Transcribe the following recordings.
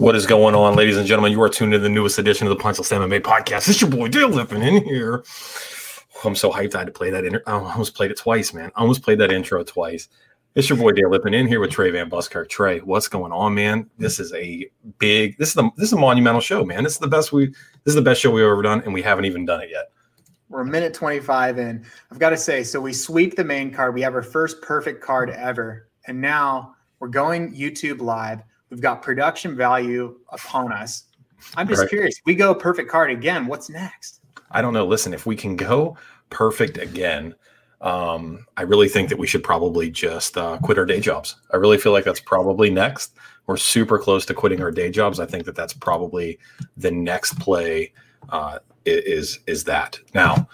What is going on, ladies and gentlemen? You are tuned in to the newest edition of the Punch List MMA podcast. It's your boy Dale Lippin in here. I'm so hyped I had to play that. Inter- I almost played it twice, man. I almost played that intro twice. It's your boy Dale Lippin in here with Trey Van Buskirk. Trey, what's going on, man? This is a big. This is the. This is a monumental show, man. This is the best we. This is the best show we've ever done, and we haven't even done it yet. We're a minute 25 in. I've got to say, so we sweep the main card. We have our first perfect card ever. And now we're going YouTube live. We've got production value upon us. I'm just Right. curious. We go perfect card again. What's next? I don't know. Listen, if we can go perfect again, um, I really think that we should probably just uh, quit our day jobs. I really feel like that's probably next. We're super close to quitting our day jobs. I think that that's probably the next play. Uh, is is that now?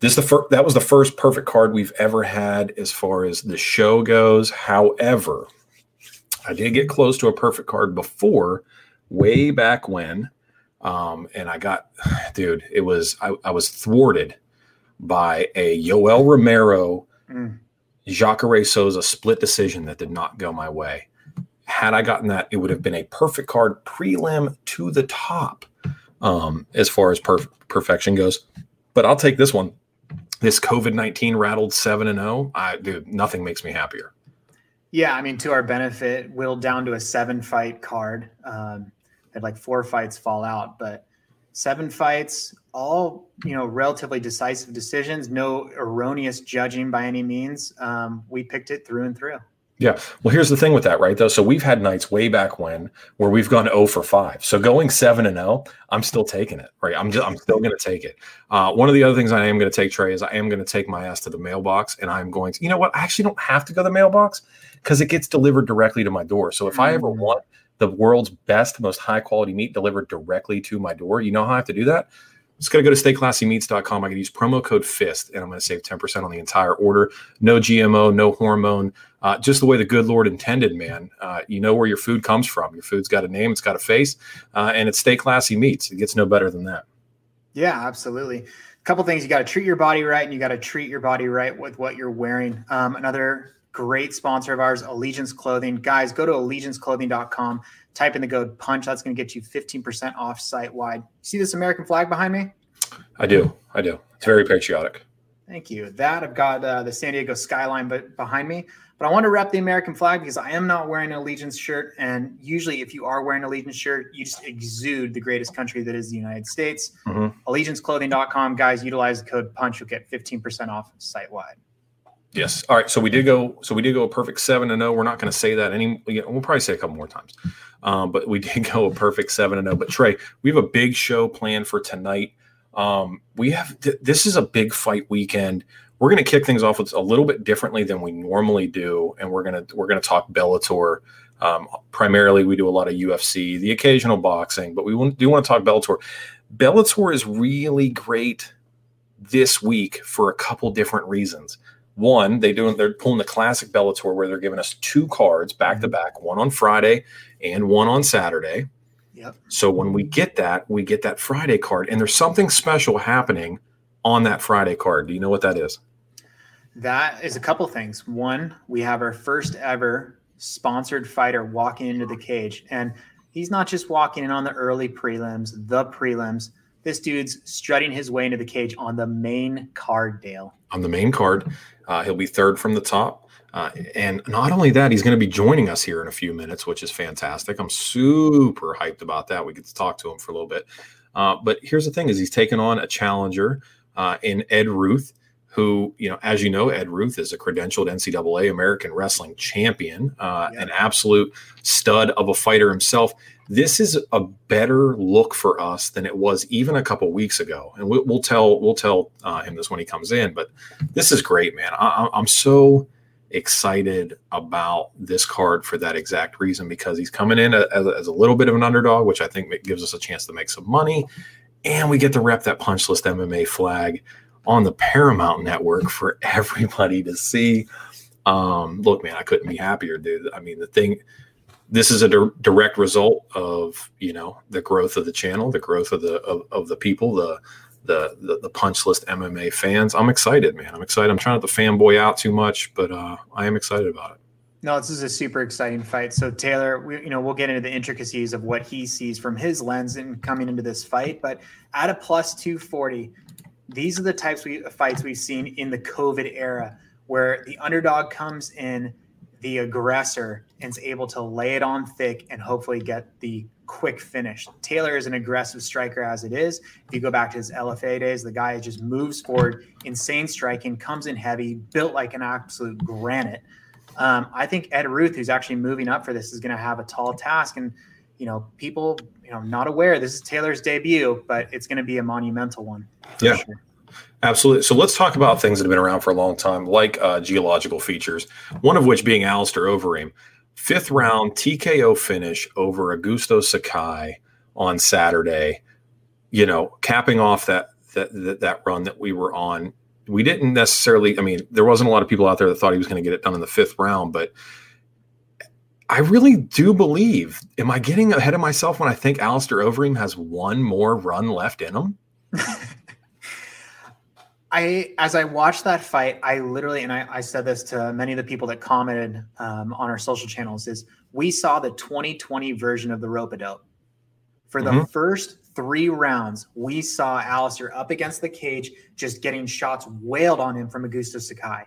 This the first. That was the first perfect card we've ever had as far as the show goes. However, I did get close to a perfect card before, way back when, um, and I got, dude, it was I, I was thwarted by a Yoel Romero, Mm. Jacare Souza split decision that did not go my way. Had I gotten that, it would have been a perfect card prelim to the top, um, as far as perf- perfection goes. But I'll take this one. This COVID nineteen rattled seven and zero. I dude, nothing makes me happier. Yeah, I mean, to our benefit, willed down to a seven fight card. Um, had like four fights fall out, but seven fights, all you know, relatively decisive decisions. No erroneous judging by any means. Um, we picked it through and through. Yeah. Well, here's the thing with that, right? Though, so we've had nights way back when where we've gone 0 for 5. So going 7 and 0, I'm still taking it, right? I'm just, I'm still going to take it. Uh, one of the other things I am going to take, Trey, is I am going to take my ass to the mailbox and I'm going to, you know what? I actually don't have to go to the mailbox because it gets delivered directly to my door. So if I ever Mm. want the world's best, most high quality meat delivered directly to my door, you know how I have to do that? Just got to go to stayclassymeats.com. I can use promo code FIST and I'm going to save 10% on the entire order. No GMO, no hormone, uh, just the way the good Lord intended, man. Uh, you know where your food comes from. Your food's got a name, it's got a face, uh, and it's Stay Classy Meats. It gets no better than that. Yeah, absolutely. A couple things you got to treat your body right, and you got to treat your body right with what you're wearing. Um, another great sponsor of ours, Allegiance Clothing. Guys, go to allegianceclothing.com, type in the code punch. That's going to get you 15% off site wide. See this American flag behind me? I do. I do. It's very patriotic. Thank you. That I've got uh, the San Diego skyline but behind me. But I want to wrap the American flag because I am not wearing an Allegiance shirt. And usually, if you are wearing an Allegiance shirt, you just exude the greatest country that is the United States. Mhm. Allegianceclothing.com. Guys, utilize the code PUNCH. You'll get 15% off site wide. Yes. All right. So we did go. So we did go a perfect seven and zero. We're not going to say that any. We'll probably say a couple more times, um, but we did go a perfect seven and zero. But Trey, we have a big show planned for tonight. Um, we have. Th- this is a big fight weekend. We're going to kick things off with a little bit differently than we normally do, and we're gonna we're gonna talk Bellator. Um, primarily, we do a lot of UFC, the occasional boxing, but we do want to talk Bellator. Bellator is really great this week for a couple different reasons one they doing they're pulling the classic bellator where they're giving us two cards back to mm-hmm. back one on friday and one on saturday Yep. So when we get that, we get that Friday card, and there's something special happening on that Friday card. Do you know what that is? That is a couple things. One, we have our first ever sponsored fighter walking into the cage, and he's not just walking in on the early prelims, the prelims. This dude's strutting his way into the cage on the main card, Dale. On the main card, uh, he'll be third from the top. Uh, and not only that, he's going to be joining us here in a few minutes, which is fantastic. I'm super hyped about that. We get to talk to him for a little bit. Uh, but here's the thing: is he's taken on a challenger uh, in Ed Ruth, who, you know, as you know, Ed Ruth is a credentialed NCAA American Wrestling champion, uh, yeah. an absolute stud of a fighter himself. This is a better look for us than it was even a couple weeks ago, and we'll, we'll tell we'll tell uh, him this when he comes in. But this is great, man. I, I'm so excited about this card for that exact reason because he's coming in as, as, a little bit of an underdog, which I think gives us a chance to make some money and we get to rep that punch list MMA flag on the Paramount Network for everybody to see. Um, look, man, I couldn't be happier, dude. I mean, the thing, this is a di- direct result of you know the growth of the channel, the growth of the of, of the people, the, the the the punch list MMA fans. I'm excited, man. I'm excited. I'm trying not to fanboy out too much, but uh, I am excited about it. No, this is a super exciting fight. So Taylor, we, you know, we'll get into the intricacies of what he sees from his lens and coming into this fight. But at a plus 240, these are the types of fights we've seen in the COVID era, where the underdog comes in, the aggressor, and is able to lay it on thick and hopefully get the quick finish. Taylor is an aggressive striker as it is. If you go back to his LFA days, the guy just moves forward, insane striking, comes in heavy, built like an absolute granite. Um, I think Ed Ruth, who's actually moving up for this, is going to have a tall task. And, you know, people, you know, not aware this is Taylor's debut, but it's going to be a monumental one. Yeah. Sure. Absolutely. So let's talk about things that have been around for a long time, like uh, geological features, one of which being Alistair Overeem. Fifth round TKO finish over Augusto Sakai on Saturday, you know, capping off that, that, that, that run that we were on we didn't necessarily. I mean, there wasn't a lot of people out there that thought he was going to get it done in the fifth round, but I really do believe. Am I getting ahead of myself when I think Alistair Overeem has one more run left in him? I, as I watched that fight, I literally, and I, I said this to many of the people that commented um, on our social channels, is we saw the 2020 version of the rope dope. For the mm-hmm. first three rounds, we saw Alistair up against the cage, just getting shots wailed on him from Augusto Sakai.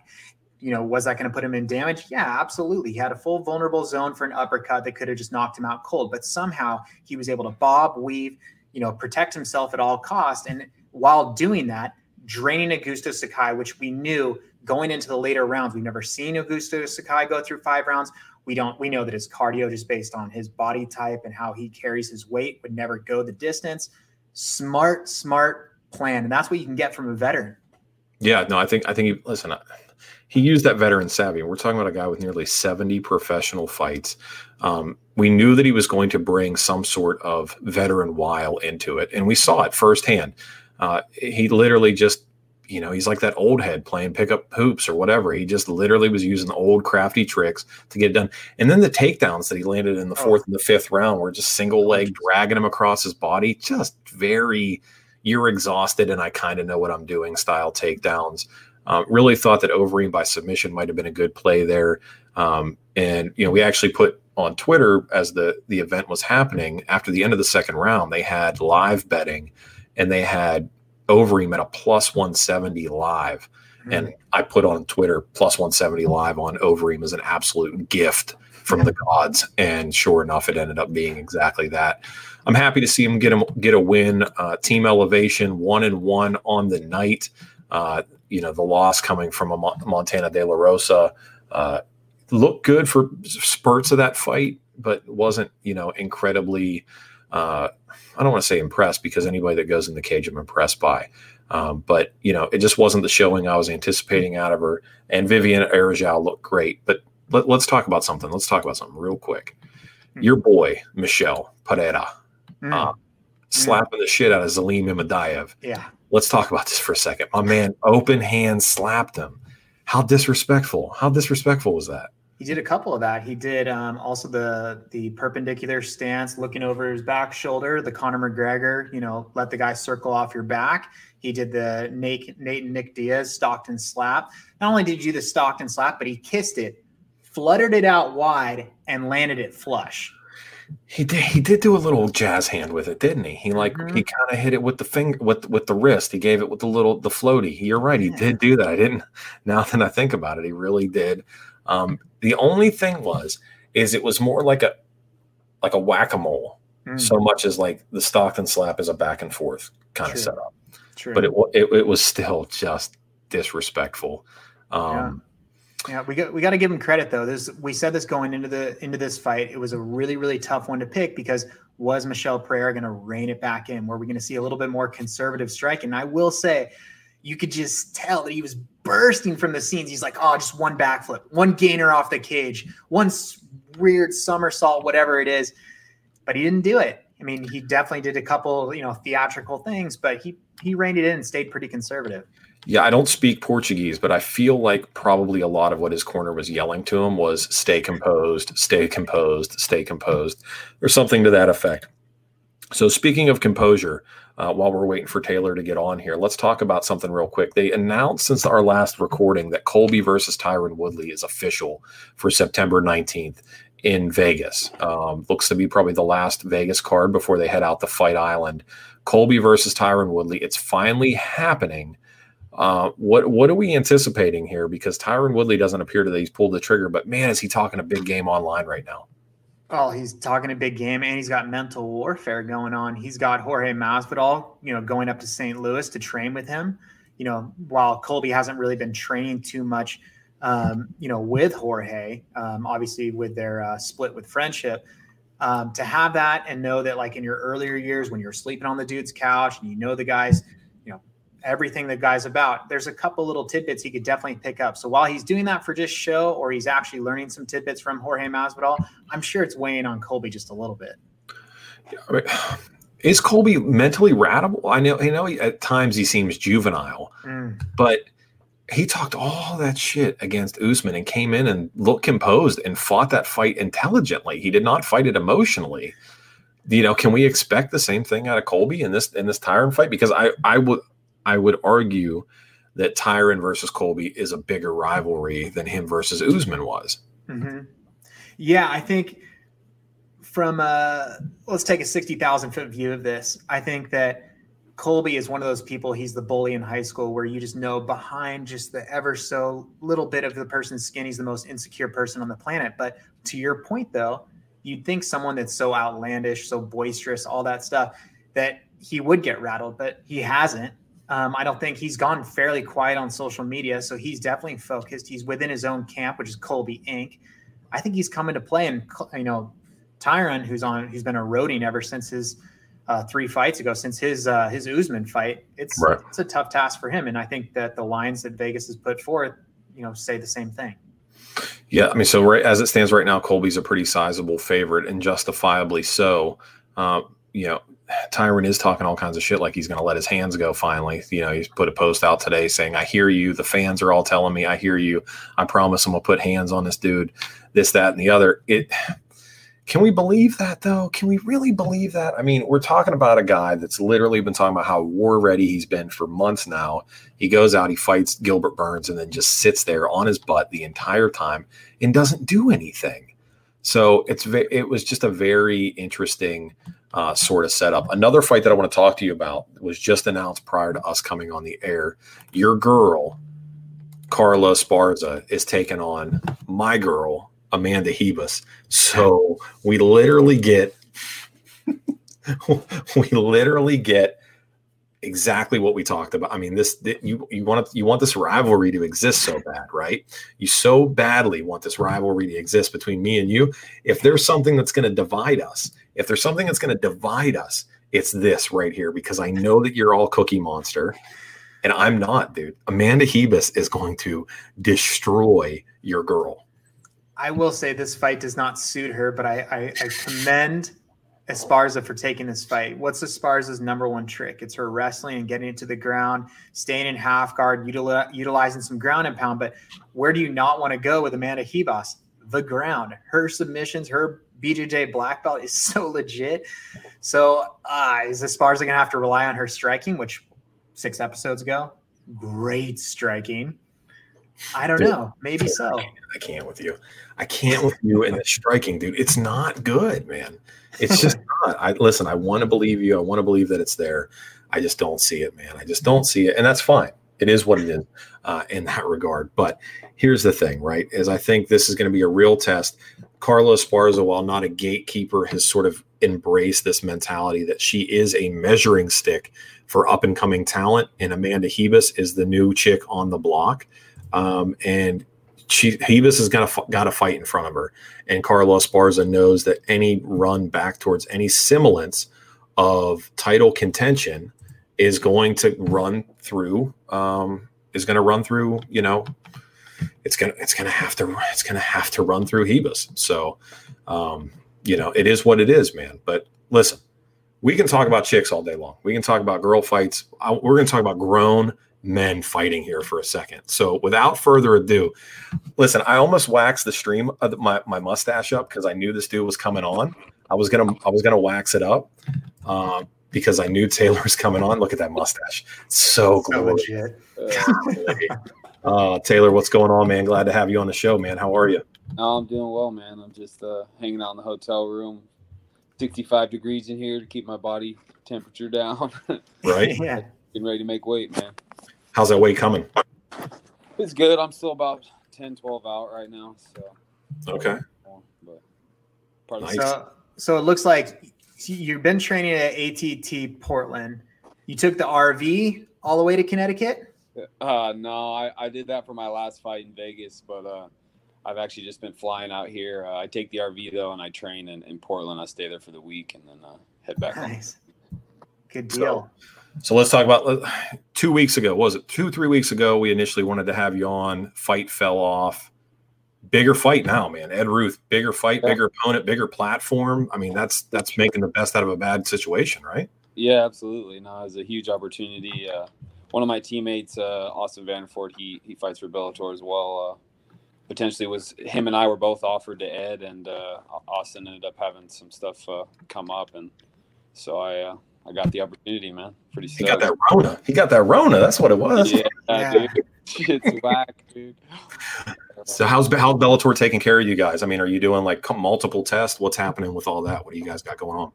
You know, was that going to put him in damage? Yeah, absolutely. He had a full vulnerable zone for an uppercut that could have just knocked him out cold, but somehow he was able to bob, weave, you know, protect himself at all cost. And while doing that, draining Augusto Sakai, which we knew going into the later rounds, we've never seen Augusto Sakai go through five rounds. We don't. We know that his cardio, just based on his body type and how he carries his weight, would never go the distance. Smart, smart plan, and that's what you can get from a veteran. Yeah, no, I think I think he listen. He used that veteran savvy. We're talking about a guy with nearly 70 professional fights. Um, we knew that he was going to bring some sort of veteran wile into it, and we saw it firsthand. Uh, he literally just you know, he's like that old head playing pickup hoops or whatever. He just literally was using the old crafty tricks to get it done. And then the takedowns that he landed in the oh. fourth and the fifth round were just single leg dragging him across his body. Just very, you're exhausted and I kind of know what I'm doing style takedowns. Um, really thought that Overeem by submission might have been a good play there. Um, and, you know, we actually put on Twitter as the, the event was happening after the end of the second round, they had live betting and they had Overeem at a plus 170 live. Mm-hmm. And I put on Twitter plus 170 live on Overeem as an absolute gift from the gods. And sure enough, it ended up being exactly that. I'm happy to see him get him get a win. Uh, team elevation one and one on the night. Uh, you know the loss coming from a Montana De La Rosa uh, looked good for spurts of that fight, but wasn't you know incredibly uh, I don't want to say impressed because anybody that goes in the cage, I'm impressed by. Um, but you know, it just wasn't the showing I was anticipating out of her. And Vivian Araujo looked great. But let, us talk about something. Let's talk about something real quick. Mm-hmm. Your boy Michel Pereira mm-hmm. uh, slapping the shit out of Zelim Imadaev. Yeah. Let's talk about this for a second. My man, open hand slapped him. How disrespectful! How disrespectful was that? He did a couple of that. He did um, also the the perpendicular stance, looking over his back shoulder. The Conor McGregor, you know, let the guy circle off your back. He did the Nate, Nate and Nick Diaz Stockton slap. Not only did he do the Stockton slap, but he kissed it, fluttered it out wide, and landed it flush. He did. He did do a little jazz hand with it, didn't he? He like mm-hmm. he kind of hit it with the finger, with with the wrist. He gave it with the little the floaty. You're right. He yeah. did do that. I didn't. Now that I think about it, he really did. Um, the only thing was, is it was more like a like a whack a mole, mm. so much as like the Stockton slap is a back and forth kind True. of setup. True. But it, it it was still just disrespectful. Um, yeah. yeah, we got we got to give him credit though. This we said this going into the into this fight. It was a really really tough one to pick because was Michel Pereira going to rein it back in? Were we going to see a little bit more conservative striking? I will say, you could just tell that he was bursting from the scenes. He's like, oh, just one backflip, one gainer off the cage, one weird somersault, whatever it is. But he didn't do it. I mean, he definitely did a couple, you know, theatrical things, but he he reined it in and stayed pretty conservative. Yeah, I don't speak Portuguese, but I feel like probably a lot of what his corner was yelling to him was stay composed, stay composed, stay composed, or something to that effect. So, speaking of composure, uh, while we're waiting for Taylor to get on here, let's talk about something real quick. They announced since our last recording that Colby versus Tyron Woodley is official for September 19th in Vegas. Um, looks to be probably the last Vegas card before they head out to Fight Island. Colby versus Tyron Woodley. It's finally happening. Uh, what what are we anticipating here? Because Tyron Woodley doesn't appear to that he's pulled the trigger, but man, is he talking a big game online right now? Oh, he's talking a big game and he's got mental warfare going on. He's got Jorge Masvidal, you know, going up to St. Louis to train with him. You know, while Colby hasn't really been training too much, um, you know, with Jorge, um, obviously with their uh, split with friendship, um, to have that and know that like in your earlier years when you're sleeping on the dude's couch and you know the guys everything the guy's about. There's a couple little tidbits he could definitely pick up. So while he's doing that for just show, or he's actually learning some tidbits from Jorge Masvidal, I'm sure it's weighing on Colby just a little bit. Is Colby mentally ratable? I know, I know. He, at times he seems juvenile, mm. but he talked all that shit against Usman and came in and looked composed and fought that fight intelligently. He did not fight it emotionally. You know, can we expect the same thing out of Colby in this in this Tyron fight? Because I I would I would argue that Tyron versus Colby is a bigger rivalry than him versus Usman was. Mm-hmm. Yeah, I think from a let's take a sixty thousand foot view of this. I think that Colby is one of those people. He's the bully in high school where you just know behind just the ever so little bit of the person's skin, he's the most insecure person on the planet. But to your point, though, you'd think someone that's so outlandish, so boisterous, all that stuff, that he would get rattled, but he hasn't. Um, I don't think he's gone fairly quiet on social media, so he's definitely focused. He's within his own camp, which is Colby Inc. I think he's coming to play, and you know, Tyron, who's on, who's been eroding ever since his uh, three fights ago, since his uh, his Usman fight. It's right. it's a tough task for him, and I think that the lines that Vegas has put forth, you know, say the same thing. Yeah, I mean, so right as it stands right now, Colby's a pretty sizable favorite, and justifiably so. Uh, you know, Tyron is talking all kinds of shit like he's going to let his hands go finally. You know, he's put a post out today saying, I hear you. The fans are all telling me, I hear you. I promise I'm going to put hands on this dude, this, that, and the other. It. Can we believe that though? Can we really believe that? I mean, we're talking about a guy that's literally been talking about how war ready he's been for months now. He goes out, he fights Gilbert Burns, and then just sits there on his butt the entire time and doesn't do anything. So it's it was just a very interesting uh, sort of setup. Another fight that I want to talk to you about was just announced prior to us coming on the air. Your girl, Carla Esparza, is taking on my girl, Amanda Ribas. So we literally get, we literally get exactly what we talked about. I mean, this you you want you want this rivalry to exist so bad, right? You so badly want this rivalry to exist between me and you. If there's something that's going to divide us, if there's something that's going to divide us, it's this right here because I know that you're all Cookie Monster, and I'm not, dude. Amanda Ribas is going to destroy your girl. I will say this fight does not suit her, but I, I, I commend Esparza for taking this fight. What's Esparza's number one trick? It's her wrestling and getting it to the ground, staying in half guard, utili- utilizing some ground and pound. But where do you not want to go with Amanda Ribas? the ground. Her submissions, her BJJ black belt is so legit. So uh, is Esparza gonna have to rely on her striking, which six episodes ago, great striking. I don't dude, know. Maybe so. I can't, I can't with you. I can't with you in the striking, dude. It's not good, man. It's just not. I listen. I want to believe you. I want to believe that it's there. I just don't see it, man. I just don't see it, and that's fine. It is what it is uh, in that regard. But here's the thing, right? Is I think this is going to be a real test. Carla Esparza, while not a gatekeeper, has sort of embraced this mentality that she is a measuring stick for up and coming talent, and Amanda Ribas is the new chick on the block. Um, and she Ribas has got a got a fight in front of her, and Carla Esparza knows that any run back towards any semblance of title contention is going to run through um, is going to run through you know it's gonna it's gonna have to it's gonna have to run through Ribas. So um, you know it is what it is, man. But listen, we can talk about chicks all day long. We can talk about girl fights. I, we're going to talk about grown men fighting here for a second. So without further ado, listen, I almost waxed the stream of my, my mustache up because I knew this dude was coming on. I was gonna I was gonna wax it up uh, because I knew Taylor was coming on. Look at that mustache, so, so uh, Taylor, what's going on, man? Glad to have you on the show, man. How are you? Oh, I'm doing well, man. I'm just uh, hanging out in the hotel room. 65 degrees in here to keep my body temperature down. right. yeah. Getting ready to make weight, man. How's that weight coming? It's good. I'm still about 10, 12 out right now. So okay. But nice. So, so it looks like you've been training at ATT Portland. You took the RV all the way to Connecticut. Uh, no, I, I did that for my last fight in Vegas, but uh, I've actually just been flying out here. Uh, I take the RV though, and I train in, in Portland. I stay there for the week and then uh, head back. Nice. Home. Good deal. So, so let's talk about two weeks ago. Was it two, three weeks ago? We initially wanted to have you on. Fight fell off. Bigger fight now, man. Ed Ruth, bigger fight, yeah. bigger opponent, bigger platform. I mean, that's that's making the best out of a bad situation, right? Yeah, absolutely. No, it's a huge opportunity. Uh, one of my teammates, uh, Austin Vanderford, he he fights for Bellator as well. Uh, potentially was him and I were both offered to Ed, and uh, Austin ended up having some stuff uh, come up, and so I uh, I got the opportunity, man. Pretty. He got that Rona. He got that Rona. That's what it was. Yeah, yeah. dude. It's whack, dude. So how's how Bellator taking care of you guys? I mean, are you doing like multiple tests? What's happening with all that? What do you guys got going on?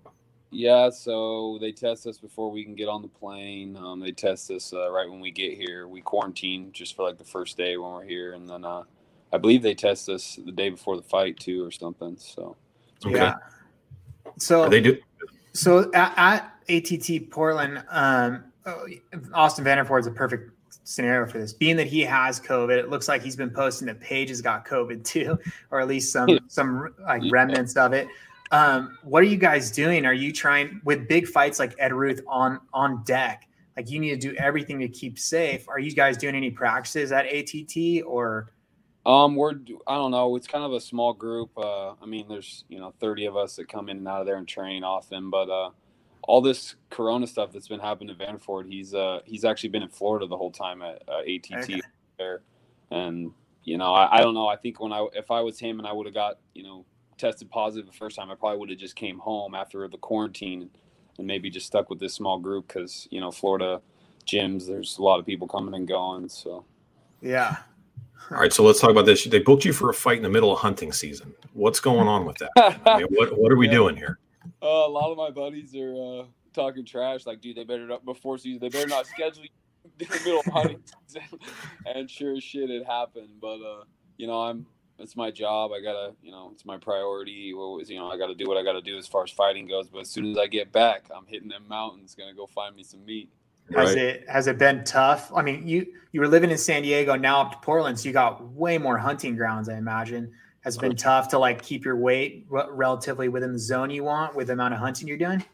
Yeah, so they test us before we can get on the plane. Um, they test us uh, right when we get here. We quarantine just for like the first day when we're here, and then uh, I believe they test us the day before the fight too, or something. So okay. yeah. So they do. So at, at ATT Portland, um, oh, Austin Vanderford is a perfect scenario for this. Being that he has COVID, it looks like he's been posting that Paige has got COVID too, or at least some some like remnants of it. Um, what are you guys doing? Are you trying with big fights like Ed Ruth on on deck? Like you need to do everything to keep safe. Are you guys doing any practices at ATT or? Um, we're I don't know. It's kind of a small group. Uh, I mean, there's you know 30 of us that come in and out of there and train often, but uh, all this Corona stuff that's been happening to Vanford, he's uh he's actually been in Florida the whole time at uh, ATT okay. there, and you know I, I don't know. I think when I if I was him and I would have got you know tested positive the first time, I probably would have just came home after the quarantine and maybe just stuck with this small group because you know Florida gyms, there's a lot of people coming and going. So yeah. All right, so let's talk about this. They booked you for a fight in the middle of hunting season. What's going on with that? I mean, what what are we yeah. doing here? Uh, a lot of my buddies are uh, talking trash. Like, dude, they better not before season. They better not schedule you in the middle of hunting season. and sure as shit, it happened. But uh, you know, I'm it's my job. I gotta, you know, it's my priority. Always, you know, I gotta do what I gotta do as far as fighting goes. But as soon as I get back, I'm hitting them mountains. Gonna go find me some meat. Has right. it has it been tough? I mean, you you were living in San Diego, now up to Portland, so you got way more hunting grounds. I imagine has been tough to like keep your weight relatively within the zone you want with the amount of hunting you're doing.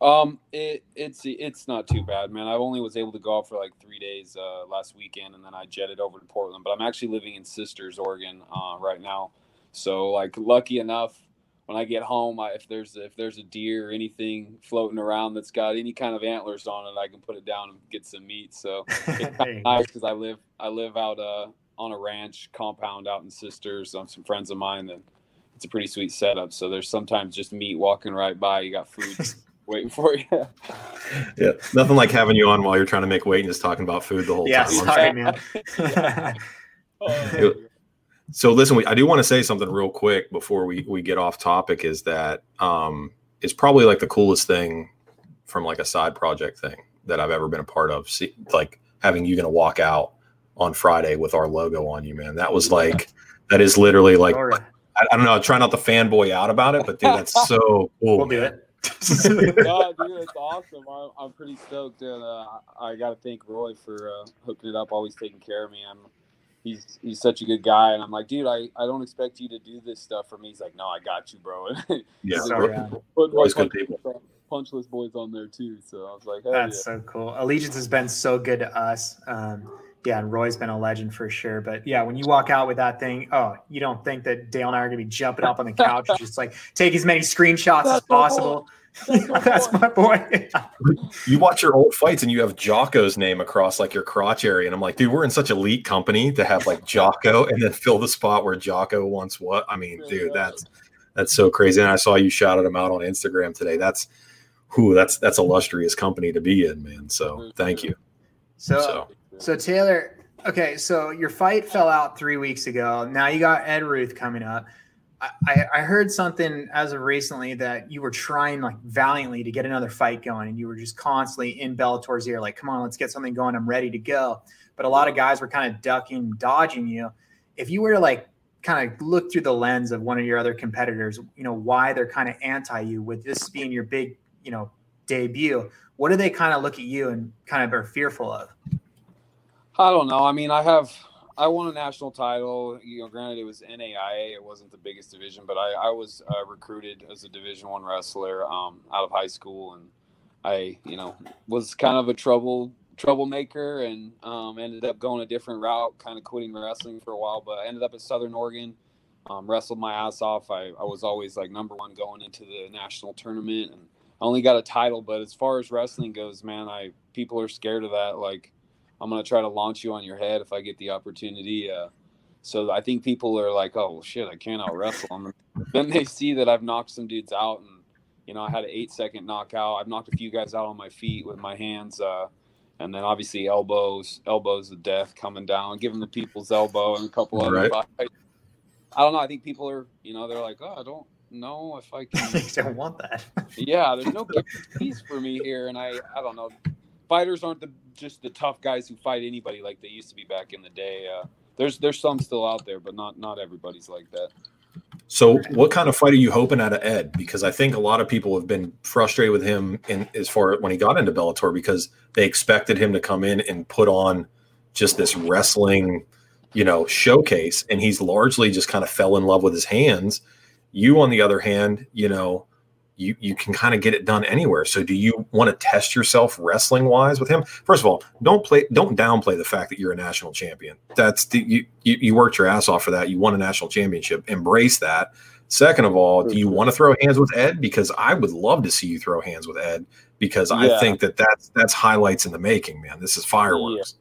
Um, it it's it's not too bad, man. I only was able to go out for like three days uh, last weekend, and then I jetted over to Portland. But I'm actually living in Sisters, Oregon, uh, right now. So like, lucky enough, when I get home, I, if there's if there's a deer or anything floating around that's got any kind of antlers on it, I can put it down and get some meat. So it's nice because I live I live out uh on a ranch compound out in Sisters. Um, some friends of mine that it's a pretty sweet setup. So there's sometimes just meat walking right by. You got food waiting for you. yeah, nothing like having you on while you're trying to make weight and just talking about food the whole yeah, time. sorry, man. Oh, So listen, we, I do want to say something real quick before we, we get off topic is that um, it's probably like the coolest thing from like a side project thing that I've ever been a part of. See, like having you gonna walk out on Friday with our logo on you, man. That was like that is literally like I, I don't know. Try not to fanboy out about it, but dude, that's so cool. we'll do it. no, dude, it's awesome. I'm, I'm pretty stoked, and uh, I got to thank Roy for uh, hooking it up, always taking care of me. I'm he's he's such a good guy, and I'm like, dude, I, I don't expect you to do this stuff for me. He's like, no, I got you, bro. Yeah, So, Ro- yeah. Put Roy's good punch- people. Punchless boys on there too. So I was like, hell That's yeah. so cool. Allegiance has been so good to us. Um, yeah, and Roy's been a legend for sure. But yeah, when you walk out with that thing, oh, you don't think that Dale and I are gonna be jumping up on the couch, just like take as many screenshots as That's my boy. possible. That's my That's boy. my boy. you watch your old fights and you have Jocko's name across like your crotch area, and I'm like, dude, we're in such elite company to have like Jocko and then fill the spot where Jocko once what? I mean, dude, that's that's so crazy. And I saw you shouted him out on Instagram today. That's who that's that's illustrious company to be in, man. So mm-hmm. thank you. So, So so Taylor, okay, so your fight fell out three weeks ago. Now you got Ed Ruth coming up. I, I heard something as of recently that you were trying like valiantly to get another fight going, and you were just constantly in Bellator's ear, like, "Come on, let's get something going. I'm ready to go." But a lot of guys were kind of ducking, dodging you. If you were to like kind of look through the lens of one of your other competitors, you know why they're kind of anti you with this being your big, you know, debut. What do they kind of look at you and kind of are fearful of? I don't know. I mean, I have I won a national title. You know, granted it was NAIA, it wasn't the biggest division, but I, I was uh, recruited as a Division One wrestler um, out of high school, and I, you know, was kind of a trouble troublemaker, and um, ended up going a different route, kind of quitting wrestling for a while. But I ended up at Southern Oregon, um, wrestled my ass off. I, I was always like number one going into the national tournament, and I only got a title. But as far as wrestling goes, man, I people are scared of that. Like I'm gonna try to launch you on your head if I get the opportunity. Uh, so I think people are like, "Oh well, shit, I can't out wrestle them." then they see that I've knocked some dudes out, and you know I had an eight second knockout. I've knocked a few guys out on my feet with my hands, uh, and then obviously elbows, elbows of death coming down, giving the people's elbow and a couple other Right. I don't know. I think people are, you know, they're like, "Oh, I don't know if I can." they don't want that. yeah, there's no guarantees for me here, and I I don't know. Fighters aren't the just the tough guys who fight anybody like they used to be back in the day. Uh, there's there's some still out there, but not not everybody's like that. So, what kind of fight are you hoping out of Ed? Because I think a lot of people have been frustrated with him in as far when he got into Bellator because they expected him to come in and put on just this wrestling, you know, showcase, and he's largely just kind of fell in love with his hands. You, on the other hand, you know, you you can kind of get it done anywhere. So, do you want to test yourself wrestling wise with him? First of all, don't play, don't downplay the fact that you're a national champion. That's the, you, you you worked your ass off for that. You won a national championship. Embrace that. Second of all, do you want to throw hands with Ed? Because I would love to see you throw hands with Ed. Because I think that that's that's highlights in the making, man. This is fireworks.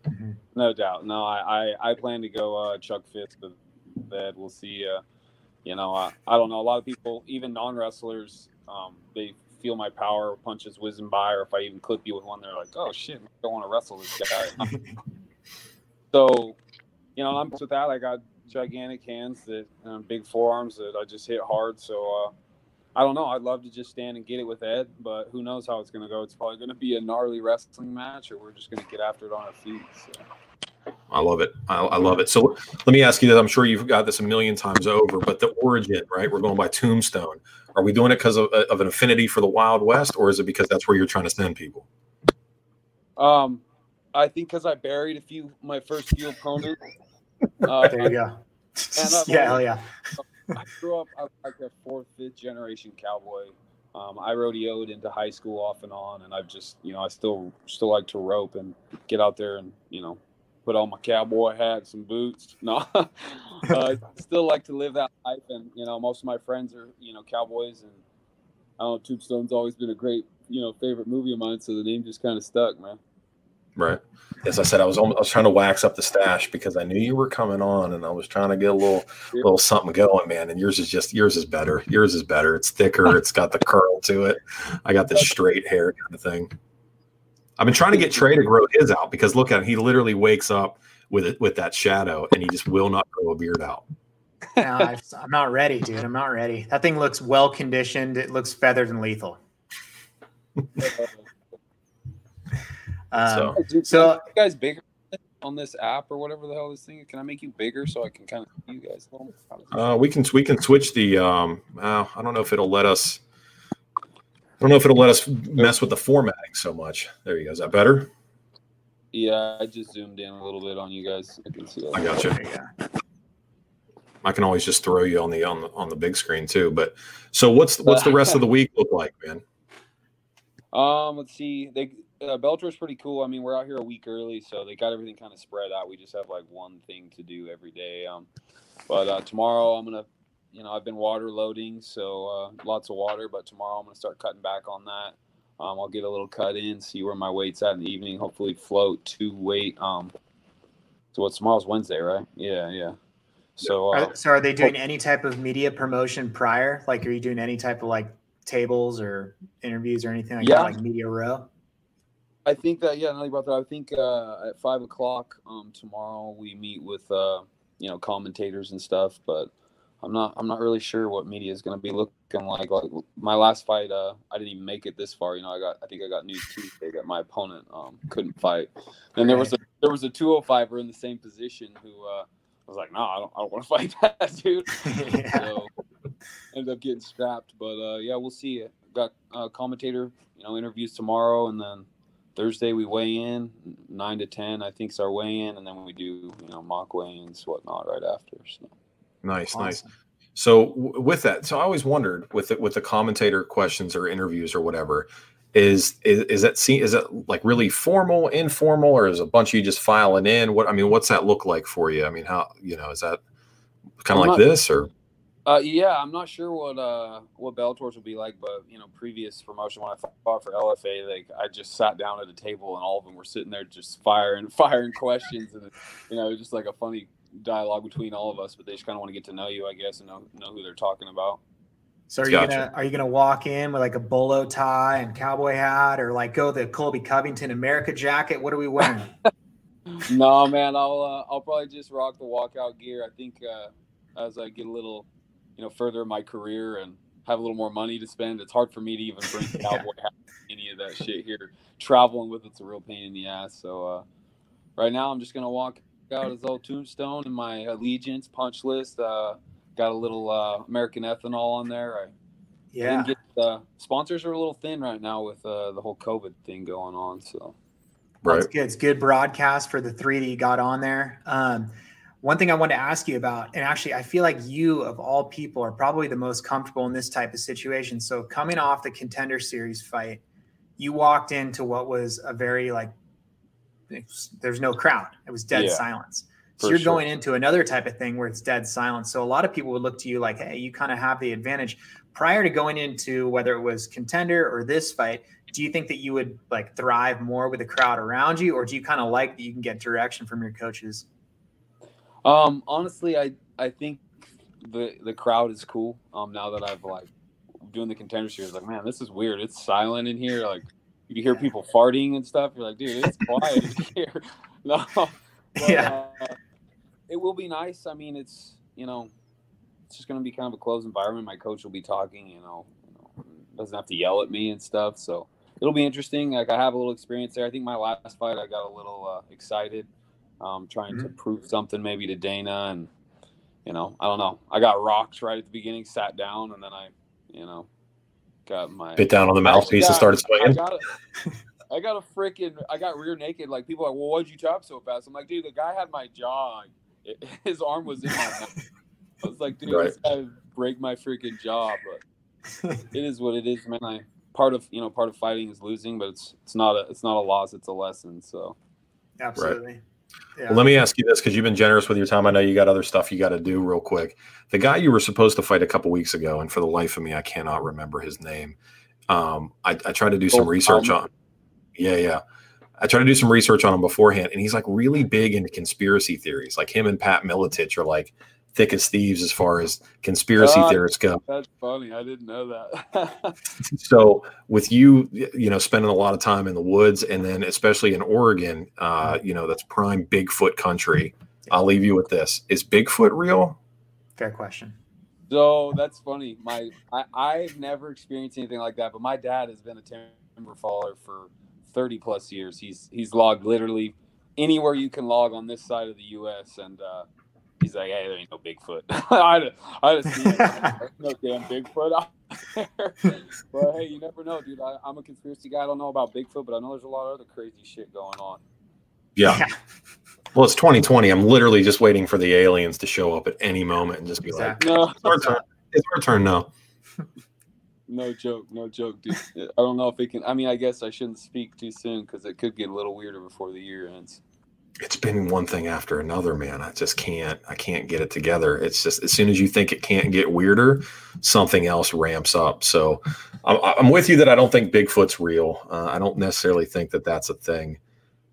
No doubt. No, I I, I plan to go uh, Chuck Fist with that. We'll see. Uh, you know, I, I don't know. A lot of people, even non wrestlers, um, they feel my power, punches whizzing by, or if I even clip you with one, they're like, "Oh shit, I don't want to wrestle this guy." so, you know, I'm with that. I got gigantic hands that um, big forearms that I just hit hard. So. Uh, I don't know. I'd love to just stand and get it with Ed, but who knows how it's going to go? It's probably going to be a gnarly wrestling match, or we're just going to get after it on our feet. So. I love it. I, I love it. So let me ask you this. I'm sure you've got this a million times over, but the origin, right? We're going by Tombstone. Are we doing it because of, of an affinity for the Wild West, or is it because that's where you're trying to send people? Um, I think because I buried a few my first few opponents. Uh, There you go. I've yeah, hell yeah. I grew up I was like a fourth, fifth generation cowboy. Um, I rodeoed into high school off and on, and I've just you know I still still like to rope and get out there and you know put on my cowboy hat, some boots. No, uh, I still like to live that life, and you know most of my friends are you know cowboys, and I don't know Tombstone's always been a great you know favorite movie of mine, so the name just kind of stuck, man. Right. As I said, I was almost, I was trying to wax up the stash because I knew you were coming on, and I was trying to get a little little something going, man. And yours is just yours is better. Yours is better. It's thicker. It's got the curl to it. I got the straight hair kind of thing. I've been trying to get Trey to grow his out because look at him. He literally wakes up with it with that shadow, and he just will not grow a beard out. no, I'm not ready, dude. I'm not ready. That thing looks well conditioned. It looks feathered and lethal. Um, so, so you guys bigger on this app or whatever the hell this thing? Can I make you bigger so I can kind of see you guys? Uh, we can we can switch the. Um, uh, I don't know if it'll let us. I don't know if it'll let us mess with the formatting so much. There you go. Is that better? Yeah, I just zoomed in a little bit on you guys. I can see that. I got you. I can always just throw you on the on the on the big screen too. But so what's what's the rest of the week look like, man? Um, let's see. They uh, Bellator's pretty cool. I mean, we're out here a week early, so they got everything kind of spread out. We just have like one thing to do every day. Um, but uh, tomorrow I'm gonna, you know, I've been water loading, so uh, lots of water. But tomorrow I'm gonna start cutting back on that. Um, I'll get a little cut in, see where my weight's at in the evening. Hopefully, float to weight. Um, so what's tomorrow's Wednesday, right? Yeah, yeah. So, uh, so are they doing any type of media promotion prior? Like, are you doing any type of like tables or interviews or anything like yeah. that, like media row? I think that yeah, you brought that. I think uh, at five o'clock um, tomorrow we meet with uh, you know commentators and stuff, but I'm not I'm not really sure what media is going to be looking like. Like my last fight, uh, I didn't even make it this far. You know, I got I think I got news Tuesday that my opponent um, couldn't fight, and there was a there was a 205er in the same position who uh, was like, no, nah, I don't I don't want to fight that dude. yeah. So ended up getting strapped, but uh, yeah, we'll see. Got a commentator, you know, interviews tomorrow, and then Thursday we weigh in nine to ten. I think is our weigh in, and then we do you know mock weigh-ins whatnot right after. So nice, awesome. nice. So w- with that, so I always wondered with the, with the commentator questions or interviews or whatever, is is is that see is it like really formal, informal, or is a bunch of you just filing in? What I mean, what's that look like for you? I mean, how you know is that kind of like not, this or? Uh, yeah, I'm not sure what uh what Bellator's would be like, but you know, previous promotion when I fought for LFA, like I just sat down at a table and all of them were sitting there just firing firing questions, and you know, just like a funny dialogue between all of us. But they just kind of want to get to know you, I guess, and know know who they're talking about. So are gotcha. you gonna are you gonna walk in with like a bolo tie and cowboy hat, or like go the Colby Covington America jacket? What are we wearing? no, man, I'll uh, I'll probably just rock the walkout gear. I think uh, as I get a little you know, further in my career and have a little more money to spend. It's hard for me to even bring cowboy hat, any of that shit here. Traveling with it's a real pain in the ass. So uh, right now, I'm just gonna walk out his old tombstone in my allegiance punch list. Uh, got a little uh, American ethanol on there. I yeah. Get, uh, sponsors are a little thin right now with uh, the whole COVID thing going on. So, right. It's good. It's good broadcast for the three that you got on there. Um, one thing I wanted to ask you about, and actually, I feel like you, of all people, are probably the most comfortable in this type of situation. So, coming off the contender series fight, you walked into what was a very like, there's no crowd. It was dead yeah, silence. So you're sure. going into another type of thing where it's dead silence. So a lot of people would look to you like, hey, you kind of have the advantage. Prior to going into whether it was contender or this fight, do you think that you would like thrive more with the crowd around you, or do you kind of like that you can get direction from your coaches? Um, honestly, I I think the the crowd is cool. Um, now that I've like doing the contender series, like man, this is weird. It's silent in here. Like you hear people farting and stuff. You're like, dude, it's quiet here. No, but, yeah, uh, it will be nice. I mean, it's you know, it's just gonna be kind of a closed environment. My coach will be talking. You know, you know doesn't have to yell at me and stuff. So it'll be interesting. Like I have a little experience there. I think my last fight, I got a little uh, excited um, trying mm-hmm. to prove something maybe to Dana. And, you know, I don't know. I got rocks right at the beginning, sat down, and then I, you know, got my bit down on the mouthpiece and started swinging. I got, a, I got a freaking, I got rear naked. Like people are like, well, why'd you chop so fast? I'm like, dude, the guy had my jaw. It, his arm was in my mouth. I was like, dude, right. this guy break my freaking jaw. But it is what it is, man. I part of you know part of fighting is losing, but it's it's not a it's not a loss. It's a lesson. So absolutely. Right. Yeah. Well, let me ask you this because you've been generous with your time. I know you got other stuff you got to do real quick. The guy you were supposed to fight a couple weeks ago, and for the life of me, I cannot remember his name. Um, I, I tried to do some research on. Yeah, yeah. I tried to do some research on him beforehand, and he's like really big into conspiracy theories. Like him and Pat Miletich are like thick as thieves as far as conspiracy Uh, theorists go. That's funny. I didn't know that. So with you, you know, spending a lot of time in the woods, and then especially in Oregon, uh, you know, that's prime Bigfoot country. I'll leave you with this: Is Bigfoot real? Fair question. so that's funny. My I, I've never experienced anything like that, but my dad has been a timber faller for 30 plus years. He's he's logged literally anywhere you can log on this side of the U.S. and uh, he's like, "Hey, there ain't no Bigfoot." I I just see it. There's no damn Bigfoot out there. but hey, you never know, dude. I, I'm a conspiracy guy. I don't know about Bigfoot, but I know there's a lot of other crazy shit going on. Yeah. Well, it's 2020. I'm literally just waiting for the aliens to show up at any moment and just be Exactly. No, "It's our turn. It's our turn now." no joke, no joke, dude. I don't know if it can. I mean, I guess I shouldn't speak too soon because it could get a little weirder before the year ends. It's been one thing after another, man. I just can't. I can't get it together. It's just as soon as you think it can't get weirder, something else ramps up. So, I'm, I'm with you that I don't think Bigfoot's real. Uh, I don't necessarily think that that's a thing,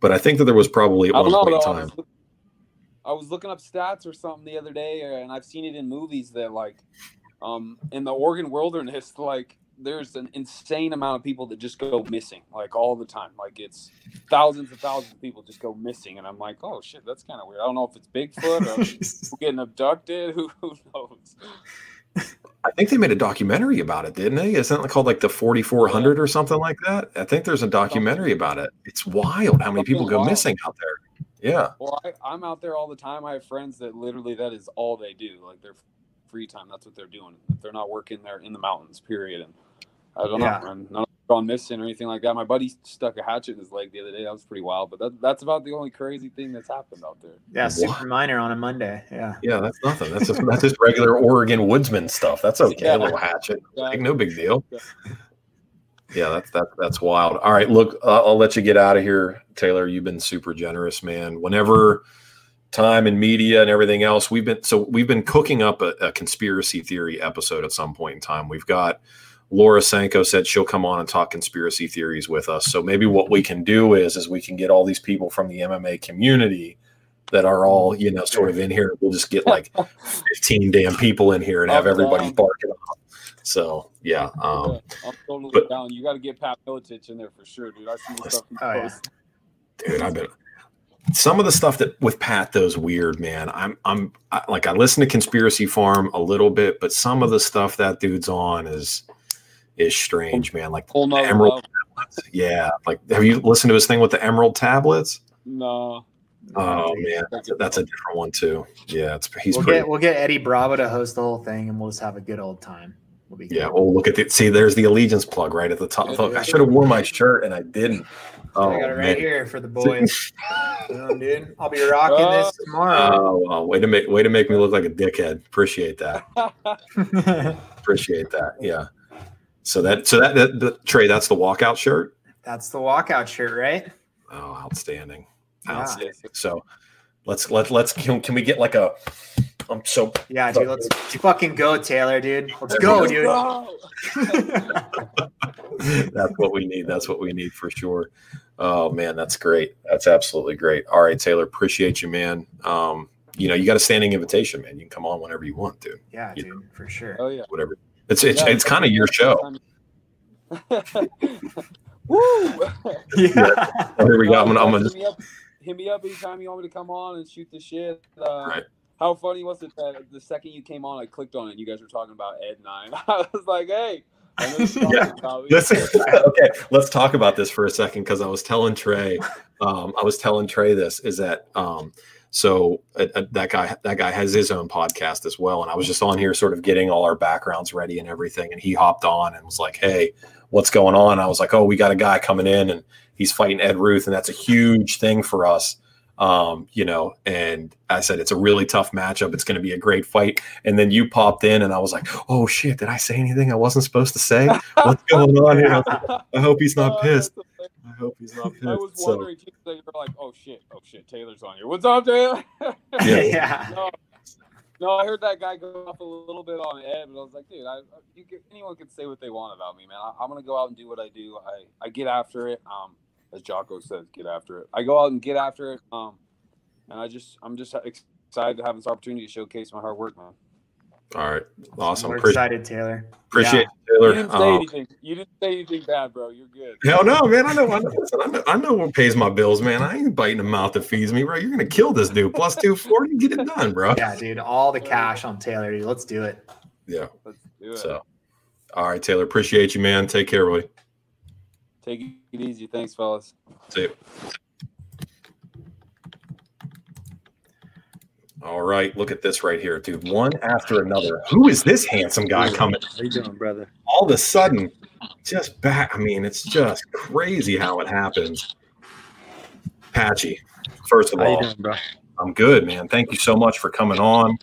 but I think that there was probably at one know. point in Though. I, time. was I was looking up stats or something the other day, and I've seen it in movies that like, um, in the Oregon wilderness, like there's an insane amount of people that just go missing, like all the time. Like it's thousands and thousands of people just go missing, and I'm like, oh shit, that's kind of weird. I don't know if it's Bigfoot or getting abducted. Who who knows? I think they made a documentary about it, didn't they? Isn't it called like the 4400 or something like that? I think there's a documentary about it. It's wild how many people go wild. missing out there. Yeah. Well, I, I'm out there all the time. I have friends that literally that is all they do. Like their free time, that's what they're doing. If they're not working, they're in the mountains. Period. And I don't Yeah. know. And none of them gone missing or anything like that. My buddy stuck a hatchet in his leg the other day. That was pretty wild. But that, that's about the only crazy thing that's happened out there. Yeah, What? super minor on a Monday. Yeah. Yeah, that's nothing. That's just that's just regular Oregon woodsman stuff. That's okay. Yeah. A little hatchet. Yeah. Like, no big deal. Yeah. Yeah, that's that, that's wild. All right, look, uh, I'll let you get out of here, Taylor. You've been super generous, man. Whenever time and media and everything else, we've been so we've been cooking up a, a conspiracy theory episode at some point in time. We've got Laura Sanko said she'll come on and talk conspiracy theories with us. So maybe what we can do is is we can get all these people from the MMA community that are all you know sort of in here. We'll just get like fifteen damn people in here and have everybody barking. Off. So yeah, um, I'm totally but- down. You got to get Pat Miletich in there for sure, dude. I see the stuff he Oh, yeah. posts. dude, I've been some of the stuff that with Pat though is weird, man. I'm I'm I, like I listen to Conspiracy Farm a little bit, but some of the stuff that dude's on is is strange, man. Like Whole nother Emerald level. yeah, like have you listened to his thing with the Emerald tablets? No. Oh man, that's a, that's a different one too. Yeah, it's he's we'll pretty. get we'll get Eddie Bravo to host the whole thing, and we'll just have a good old time. We'll be yeah, good. oh look at it. See, there's the allegiance plug right at the top. Look, I should have worn my shirt and I didn't. Oh, I got it right man. here for the boys. Boom, dude. I'll be rocking Uh, this tomorrow. Oh, well, way to make way to make me look like a dickhead. Appreciate that. Appreciate that. Yeah. So that so that, that the Trey, that's the walkout shirt. That's the walkout shirt, right? Oh, outstanding. Yeah. Outstanding. So let's let let's can, can we get like a um so Yeah, dude. Let's fucking go, Taylor, dude. Let's There go, dude. That's what we need. That's what we need for sure. Oh man, that's great. That's absolutely great. All right, Taylor, appreciate you, man. Um, you know, you got a standing invitation, man. You can come on whenever you want, dude. Yeah, You dude, for sure. Oh yeah. Whatever. It's it's Yeah, it's kind of your show. Woo! Yeah. Here we go. I'm gonna, I'm hit gonna me up. Hit me up anytime you want me to come on and shoot the shit. Uh, Right. How funny was it that the second you came on, I clicked on it and you guys were talking about Ed Nine. I was like, hey. I know you're talking Yeah. Listen, okay, let's talk about this for a second because I was telling Trey, um, I was telling Trey this is that um, so uh, uh, that guy that guy has his own podcast as well, and I was just on here sort of getting all our backgrounds ready and everything, and he hopped on and was like, "Hey, what's going on?" I was like, "Oh, we got a guy coming in, and he's fighting Ed Ruth, and that's a huge thing for us." Um, you know, and I said it's a really tough matchup. It's going to be a great fight. And then you popped in, and I was like, "Oh shit! Did I say anything I wasn't supposed to say? What's going on here?" I like, I hope he's not Oh, pissed. I hope he's not pissed." I was wondering too. So you were like, "Oh shit! Oh shit! Taylor's on here. What's up, Taylor?" Yeah. yeah. no, no, I heard that guy go off a little bit on Ed, but I was like, "Dude, I, you can, anyone can say what they want about me, man. I, I'm gonna go out and do what I do. I, I get after it. Um, as Jocko says, get after it. I go out and get after it. Um, and I just I'm just excited to have this opportunity to showcase my hard work, man. All right, awesome. We're Appreciate, excited, Taylor. appreciate Yeah. you, Taylor. You didn't say Um, anything. You didn't say anything bad, bro. You're good. Hell no, man. I know, I know, listen, I know. I know what pays my bills, man. I ain't biting the mouth that feeds me, bro. You're gonna kill this dude. Plus two forty, get it done, bro. Yeah, dude. All the cash on Taylor, dude. Let's do it. Yeah. Let's do it. So, all right, Taylor. Appreciate you, man. Take care, buddy. Take it easy. Thanks, fellas. See you. All right, look at this right here, dude. One after another. Who is this handsome guy coming? How you doing, brother? All of a sudden, just back. I mean, it's just crazy how it happens. Patchy, first of How you all, doing, bro? I'm good, man. Thank you so much for coming on.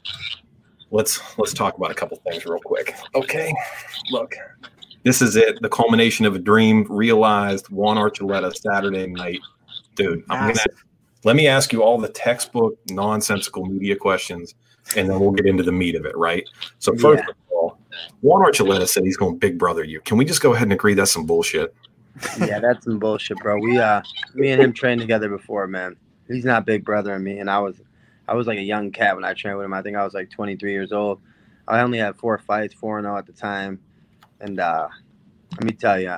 Let's let's talk about a couple things real quick. Okay. Look, this is it. The culmination of a dream realized. Juan Archuleta Saturday night. Dude, I'm gonna let me ask you all the textbook nonsensical media questions, and then we'll get into the meat of it, right? So first Yeah. of all, Juan Archuleta said he's going to big brother you. Can we just go ahead and agree that's some bullshit? Yeah, that's some bullshit, bro. We uh, me and him trained together before, man. He's not big brother and me, and I was, I was like a young cat when I trained with him. I think I was like 23 years old. I only had four fights, four and zero at the time, and uh, let me tell you,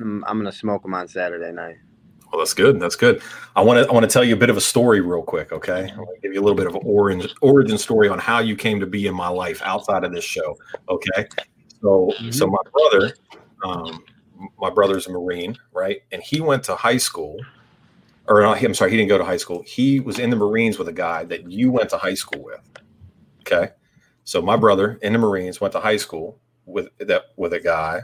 I'm, I'm gonna smoke them on Saturday night. Well, that's good. That's good. I want to I want to tell you a bit of a story real quick. Okay, I want to give you a little bit of an origin origin story on how you came to be in my life outside of this show. Okay, so so my brother, um, my brother's a Marine, right? And he went to high school, or not, I'm sorry, he didn't go to high school. He was in the Marines with a guy that you went to high school with. Okay, so my brother in the Marines went to high school with that with a guy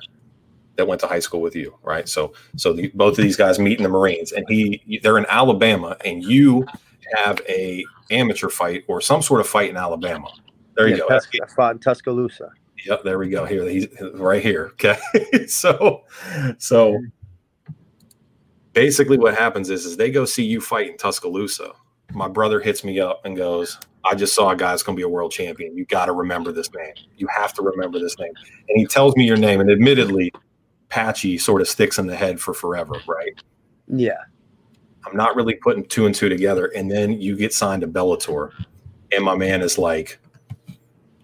that went to high school with you, right? So, so the, both of these guys meet in the Marines, and he they're in Alabama, and you have a amateur fight or some sort of fight in Alabama. There you Yeah, go. Tus- I fought in Tuscaloosa. Yep, there we go. Here, he's right here. Okay, so, so basically, what happens is, is they go see you fight in Tuscaloosa. My brother hits me up and goes, "I just saw a guy that's going to be a world champion. You got to remember this name. You have to remember this name." And he tells me your name, and admittedly, Patchy sort of sticks in the head for forever, right? Yeah, I'm not really putting two and two together. And then you get signed to Bellator, and my man is like,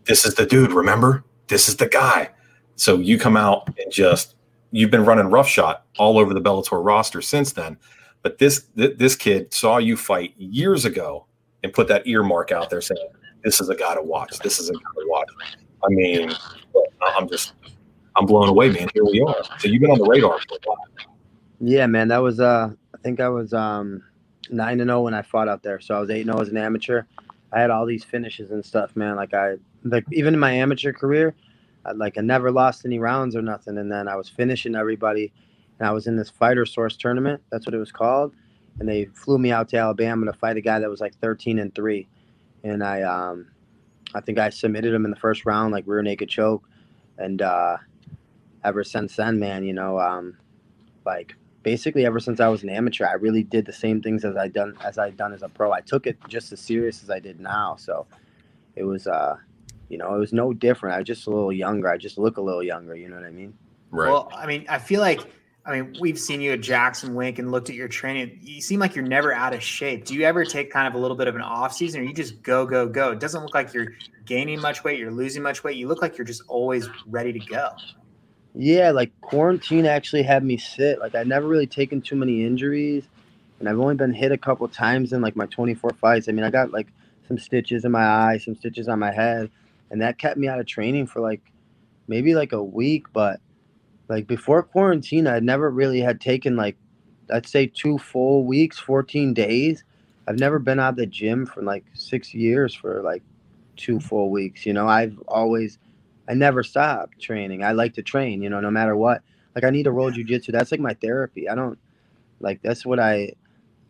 "This is the dude. Remember, this is the guy." So you come out and just you've been running roughshod all over the Bellator roster since then. But this th- this kid saw you fight years ago and put that earmark out there saying, "This is a guy to watch. This is a guy to watch." I mean, I'm just I'm blown away, man. Here we are. So you've been on the radar for a while. yeah, man. That was uh, I think I was um nine and zero when I fought out there. So I was eight and zero as an amateur. I had all these finishes and stuff, man. Like I like even in my amateur career, I, like I never lost any rounds or nothing. And then I was finishing everybody, and I was in this fighter source tournament. That's what it was called. And they flew me out to Alabama to fight a guy that was like thirteen and three, and I um, I think I submitted him in the first round, like rear naked choke, and uh, ever since then, man, you know, um, like basically ever since I was an amateur, I really did the same things as I done as I done as a pro. I took it just as serious as I did now. So it was uh you know, it was no different. I was just a little younger. I just look a little younger, you know what I mean? Right. Well, I mean, I feel like, I mean, we've seen you at Jackson Wink and looked at your training. You seem like you're never out of shape. Do you ever take kind of a little bit of an off season or you just go, go, go? It doesn't look like you're gaining much weight. You're losing much weight. You look like you're just always ready to go. Yeah, like quarantine actually had me sit. Like I'd never really taken too many injuries, and I've only been hit a couple times in like my 24 fights. I mean, I got like some stitches in my eye, some stitches on my head, and that kept me out of training for like maybe like a week. But like before quarantine, I'd never really had taken like I'd say two full weeks, 14 days. I've never been out of the gym for like six years for like two full weeks. You know, I've always I never stop training. I like to train, you know, no matter what. Like I need to roll jujitsu. That's like my therapy. I don't like that's what I,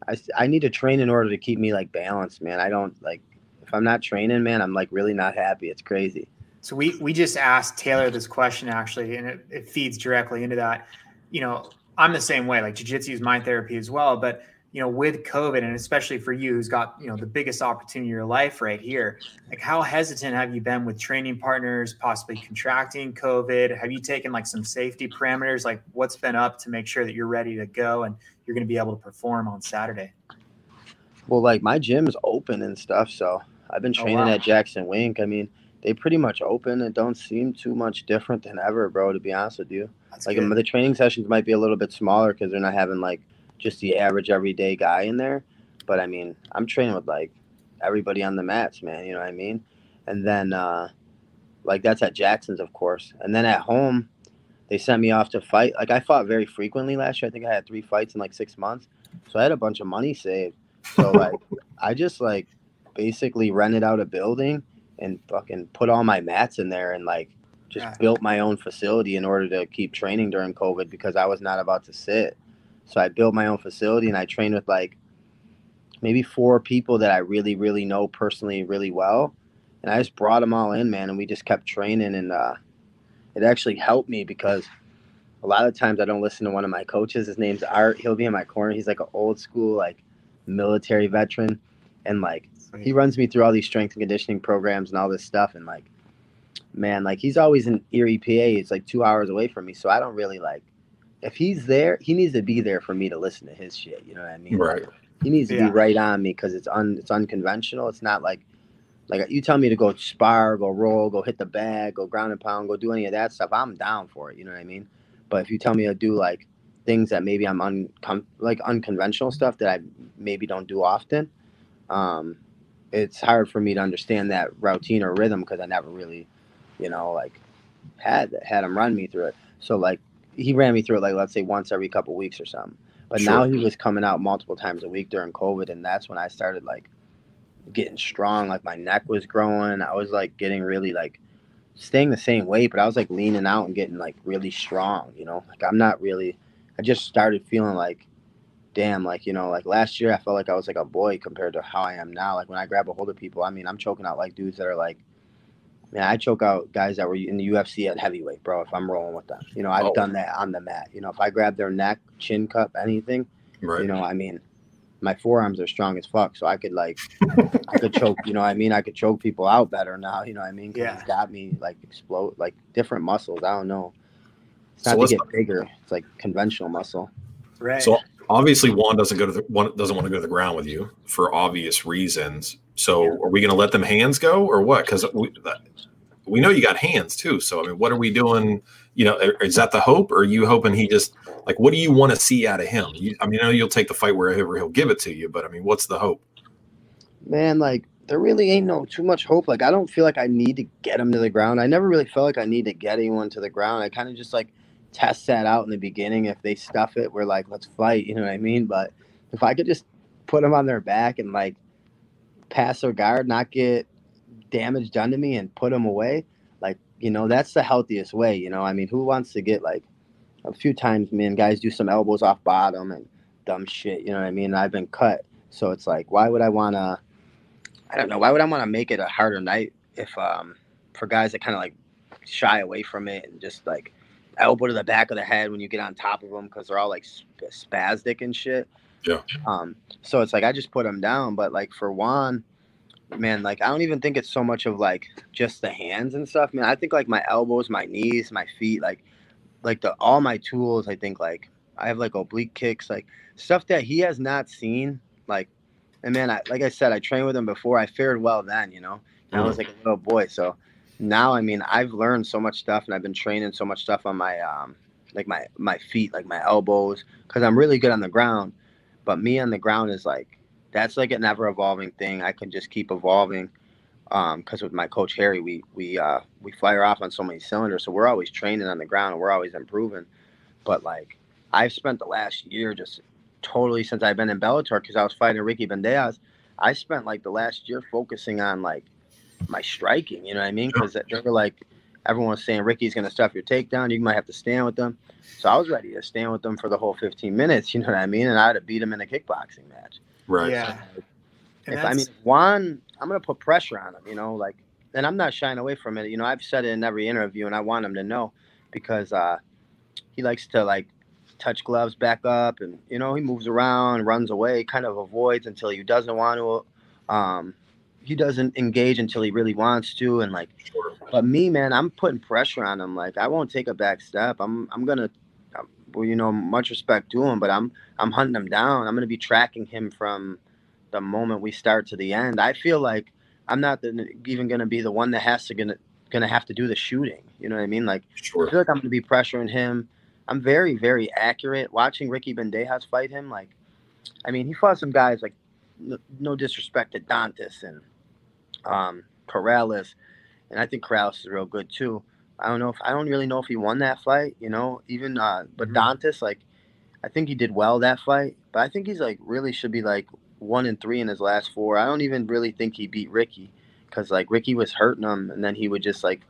I I need to train in order to keep me like balanced, man. I don't like if I'm not training, man, I'm like really not happy. It's crazy. So we we just asked Taylor this question actually, and it, it feeds directly into that. You know, I'm the same way. Like jujitsu is my therapy as well. But you know, with COVID and especially for you who's got, you know, the biggest opportunity in your life right here, like how hesitant have you been with training partners, possibly contracting COVID? Have you taken like some safety parameters? Like what's been up to make sure that you're ready to go and you're going to be able to perform on Saturday? Well, like my gym is open and stuff. So I've been Oh, training wow. at Jackson Wink. I mean, they pretty much open. and don't seem too much different than ever, bro, to be honest with you. That's like good. the training sessions might be a little bit smaller because they're not having like just the average everyday guy in there. But I mean, I'm training with like everybody on the mats, man. You know what I mean? And then uh like that's at Jackson's, of course. And then at home, they sent me off to fight. Like I fought very frequently last year. I think I had three fights in like six months, so I had a bunch of money saved. So like I just like basically rented out a building and fucking put all my mats in there and like just built my own facility in order to keep training during COVID because I was not about to sit. So I built my own facility and I trained with like maybe four people that I really, really know personally really well. And I just brought them all in, man, and we just kept training and uh it actually helped me because a lot of times I don't listen to one of my coaches. His name's Art. He'll be in my corner. He's like an old school, like military veteran. And like he runs me through all these strength and conditioning programs and all this stuff and like man like he's always in erie pa it's like two hours away from me so i don't really like if he's there he needs to be there for me to listen to his shit you know what i mean Right. he needs to Yeah. be right on me because it's un it's unconventional it's not like like you tell me to go spar go roll go hit the bag go ground and pound go do any of that stuff i'm down for it you know what i mean but if you tell me to do like things that maybe i'm uncom- like unconventional stuff that i maybe don't do often um it's hard for me to understand that routine or rhythm because I never really, you know, like had had him run me through it. So like he ran me through it like let's say once every couple weeks or something. But now he was coming out multiple times a week during COVID, and that's when I started like getting strong. Like my neck was growing. I was like getting really like staying the same weight, but I was like leaning out and getting like really strong. You know, like I'm not really. I just started feeling like damn, like, you know, like last year I felt like I was like a boy compared to how I am now. Like when I grab a hold of people, I mean, I'm choking out like dudes that are like, man, I choke out guys that were in the UFC at heavyweight, bro, if I'm rolling with them. You know, I've Oh. done that on the mat. You know, if I grab their neck, chin cup, anything, Right. you know, I mean, my forearms are strong as fuck. So I could like, I could choke, you know what I mean? I could choke people out better now, you know what I mean? 'Cause Yeah. It's got me like explode, like different muscles. I don't know. It's So not to let's- get bigger. It's like conventional muscle. right. So obviously Juan doesn't go to the one doesn't want to go to the ground with you for obvious reasons. So Yeah. are we going to let them hands go or what? Because we we know you got hands too. So I mean, what are we doing? You know, is that the hope, or are you hoping he just like what do you want to see out of him? You, I mean, I know you'll take the fight wherever he'll give it to you, but I mean, what's the hope? man, like there really ain't no too much hope. Like I don't feel like I need to get him to the ground. I never really felt like I need to get anyone to the ground. I kind of just like test that out in the beginning. If they stuff it, we're like, let's fight. You know what I mean? But if I could just put them on their back and like pass their guard, not get damage done to me, and put them away, like you know, that's the healthiest way. You know, I mean, who wants to get like a few times, man, guys do some elbows off bottom and dumb shit. You know what I mean? I've been cut, so it's like, why would I want to? I don't know. Why would I want to make it a harder night if um for guys that kind of like shy away from it and just like elbow to the back of the head when you get on top of them because they're all like sp- spastic and shit. Yeah. Um. So it's like I just put them down, but like for Juan, man, like I don't even think it's so much of like just the hands and stuff. Man, I think like my elbows, my knees, my feet, like like the all my tools. I think like I have like oblique kicks, like stuff that he has not seen. Like, and man, I, like I said, I trained with him before. I fared well then, you know. And I was like a little boy, so now I mean I've learned so much stuff, and I've been training so much stuff on my um like my my feet, like my elbows, because I'm really good on the ground. But me on the ground is like that's like an ever evolving thing. I can just keep evolving. Um, because with my coach Harry, we we uh we fire off on so many cylinders, so we're always training on the ground and we're always improving. But like I've spent the last year just totally since I've been in Bellator because I was fighting Ricky Bandejas. I spent like the last year focusing on like my striking. You know what I mean? Because they were like everyone was saying Ricky's gonna stuff your takedown. You might have to stand with them. So I was ready to stand with them for the whole 15 minutes. You know what I mean? And I'd have beat him in a kickboxing match. Right. Yeah. And if I mean Juan, I'm gonna put pressure on him. You know, like, and I'm not shying away from it. You know, I've said it in every interview, and I want him to know because uh, he likes to like touch gloves back up, and you know he moves around, runs away, kind of avoids until he doesn't want to. Um, he doesn't engage until he really wants to, and like. But me, man, I'm putting pressure on him. Like I won't take a back step. I'm I'm gonna, um, well, you know, much respect to him, but I'm I'm hunting him down. I'm gonna be tracking him from the moment we start to the end. I feel like I'm not the, even gonna be the one that has to gonna gonna have to do the shooting. You know what I mean? Like Sure. I feel like I'm gonna be pressuring him. I'm very, very accurate. Watching Ricky Bandejas fight him, like, I mean, he fought some guys like, no, no disrespect to Dantas and um, Corrales, and I think Corrales is real good too. I don't know if I don't really know if he won that fight, you know. Even uh, but Mhm. Dantas, like, I think he did well that fight, but I think he's like really should be like one and three in his last four. I don't even really think he beat Ricky because like Ricky was hurting him, and then he would just like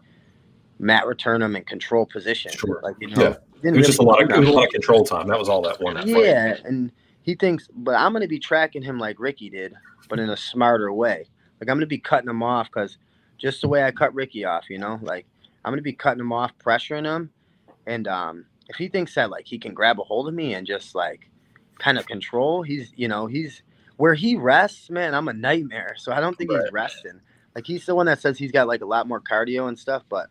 Matt return him and control position. Sure. Like you know, Yeah. It was just a lot of it was a lot of control time. That was all that one. that fight. Yeah, and he thinks, but I'm gonna be tracking him like Ricky did, but in a smarter way. Like I'm gonna be cutting him off because just the way I cut Ricky off, you know, like I'm gonna be cutting him off, pressuring him, and um, if he thinks that like he can grab a hold of me and just like kind of control, he's you know he's where he rests, man. I'm a nightmare, so I don't think he's resting. Like he's the one that says he's got like a lot more cardio and stuff, but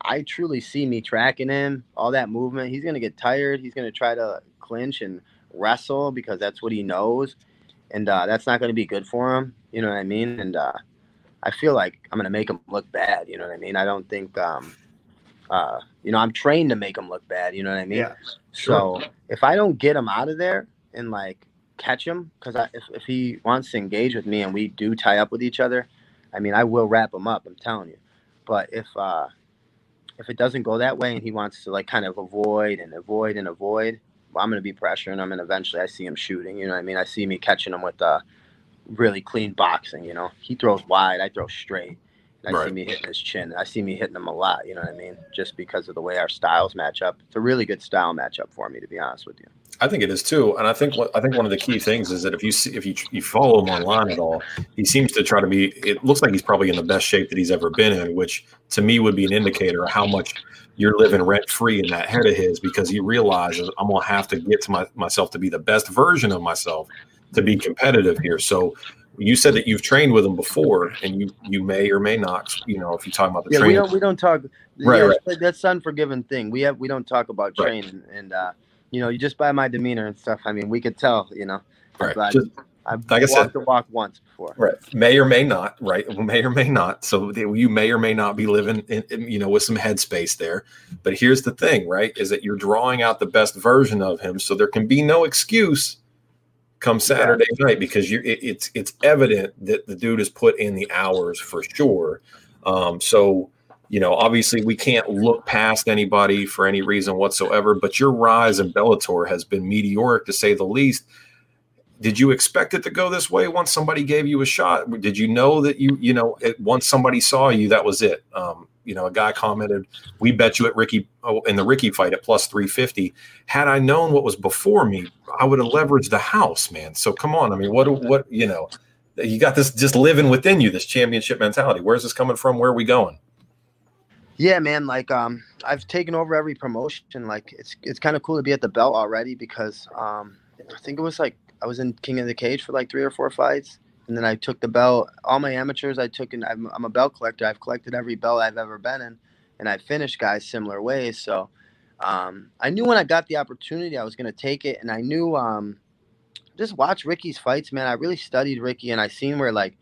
I truly see me tracking him, all that movement. He's gonna get tired. He's gonna try to clinch and wrestle because that's what he knows, and uh, that's not gonna be good for him. You know what I mean? And uh, I feel like I'm gonna make him look bad. You know what I mean? I don't think, um, uh, you know, I'm trained to make him look bad. You know what I mean? Yeah. So if I don't get him out of there and like catch him, because if, if he wants to engage with me and we do tie up with each other, I mean, I will wrap him up. I'm telling you. But if uh, if it doesn't go that way and he wants to like kind of avoid and avoid and avoid, I'm gonna be pressuring him, and eventually I see him shooting. You know what I mean? I see me catching him with uh, really clean boxing. You know, he throws wide, I throw straight. I see me hitting his chin. I see me hitting him a lot. You know what I mean? Just because of the way our styles match up. It's a really good style matchup for me, to be honest with you. I think it is too, and I think what I think one of the key things is that if you see if you you follow him online at all, he seems to try to be. It looks like he's probably in the best shape that he's ever been in, which to me would be an indicator of how much you're living rent free in that head of his, because he realizes I'm gonna have to get to my, myself to be the best version of myself to be competitive here. So. You said that you've trained with him before, and you you may or may not, you know, if you talk about the Yeah, we training. don't we don't talk. Right, yeah, right. That's unforgiven thing. We have we don't talk about Right. training, and uh, you know, you just by my demeanor and stuff. I mean, we could tell. You know, Right. but Just- I've like I said- the walk once before. Right. May or may not. Right. May or may not. So you may or may not be living, in, in, you know, with some headspace there. But here's the thing, right? Is that you're drawing out the best version of him, so there can be no excuse come Saturday night because you it, it's it's evident that the dude has put in the hours for sure. Um, so you know, obviously we can't look past anybody for any reason whatsoever. But your rise in Bellator has been meteoric to say the least did you expect it to go this way once somebody gave you a shot? Did you know that you you know it, once somebody saw you that was it? Um you know a guy commented we bet you at ricky oh, in the ricky fight at plus 350 had i known what was before me i would have leveraged the house man. So come on i mean what what you know you got this just living within you this championship mentality. Where's this coming from? Where are we going? Yeah, man. Like, um, I've taken over every promotion. Like, it's it's kind of cool to be at the belt already because, um, I think it was like I was in King of the Cage for like three or four fights, and then I took the belt. All my amateurs, I took, and I'm, I'm a belt collector. I've collected every belt I've ever been in, and I finished guys similar ways. So, um, I knew when I got the opportunity, I was gonna take it, and I knew, um, just watch Ricky's fights, man. I really studied Ricky, and I seen where like.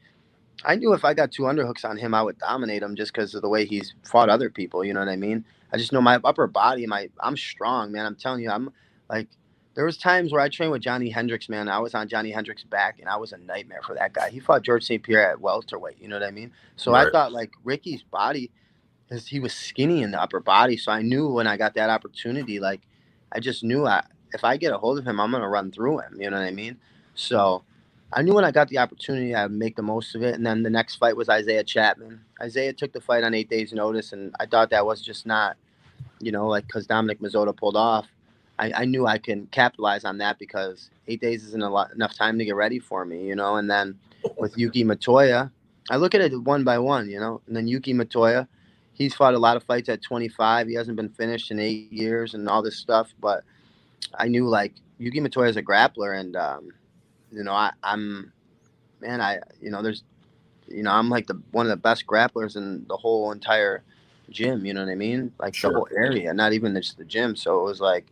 I knew if I got two underhooks on him, I would dominate him just because of the way he's fought other people. You know what I mean? I just know my upper body, my I'm strong, man. I'm telling you, I'm like there was times where I trained with Johny Hendricks, man. I was on Johny Hendricks' back, and I was a nightmare for that guy. He fought George St. Pierre at welterweight. You know what I mean? So I thought like Ricky's body, is he was skinny in the upper body. So I knew when I got that opportunity, like I just knew I if I get a hold of him, I'm gonna run through him. You know what I mean? So I knew when I got the opportunity, I'd make the most of it. And then the next fight was Isaiah Chapman. Isaiah took the fight on eight days' notice, and I thought that was just not, you know, like because Dominic Mazzotta pulled off. I, I knew I can capitalize on that because eight days isn't a lot enough time to get ready for me, you know. And then with Yuki Motoya, I look at it one by one, you know. And then Yuki Motoya, he's fought a lot of fights at 25. He hasn't been finished in eight years and all this stuff, but I knew like Yuki Motoya is a grappler, and um, you know, I, I'm, man, I, you know, there's, you know, I'm like the one of the best grapplers in the whole entire gym. You know what I mean? Like sure. the whole area, not even just the gym. So it was like,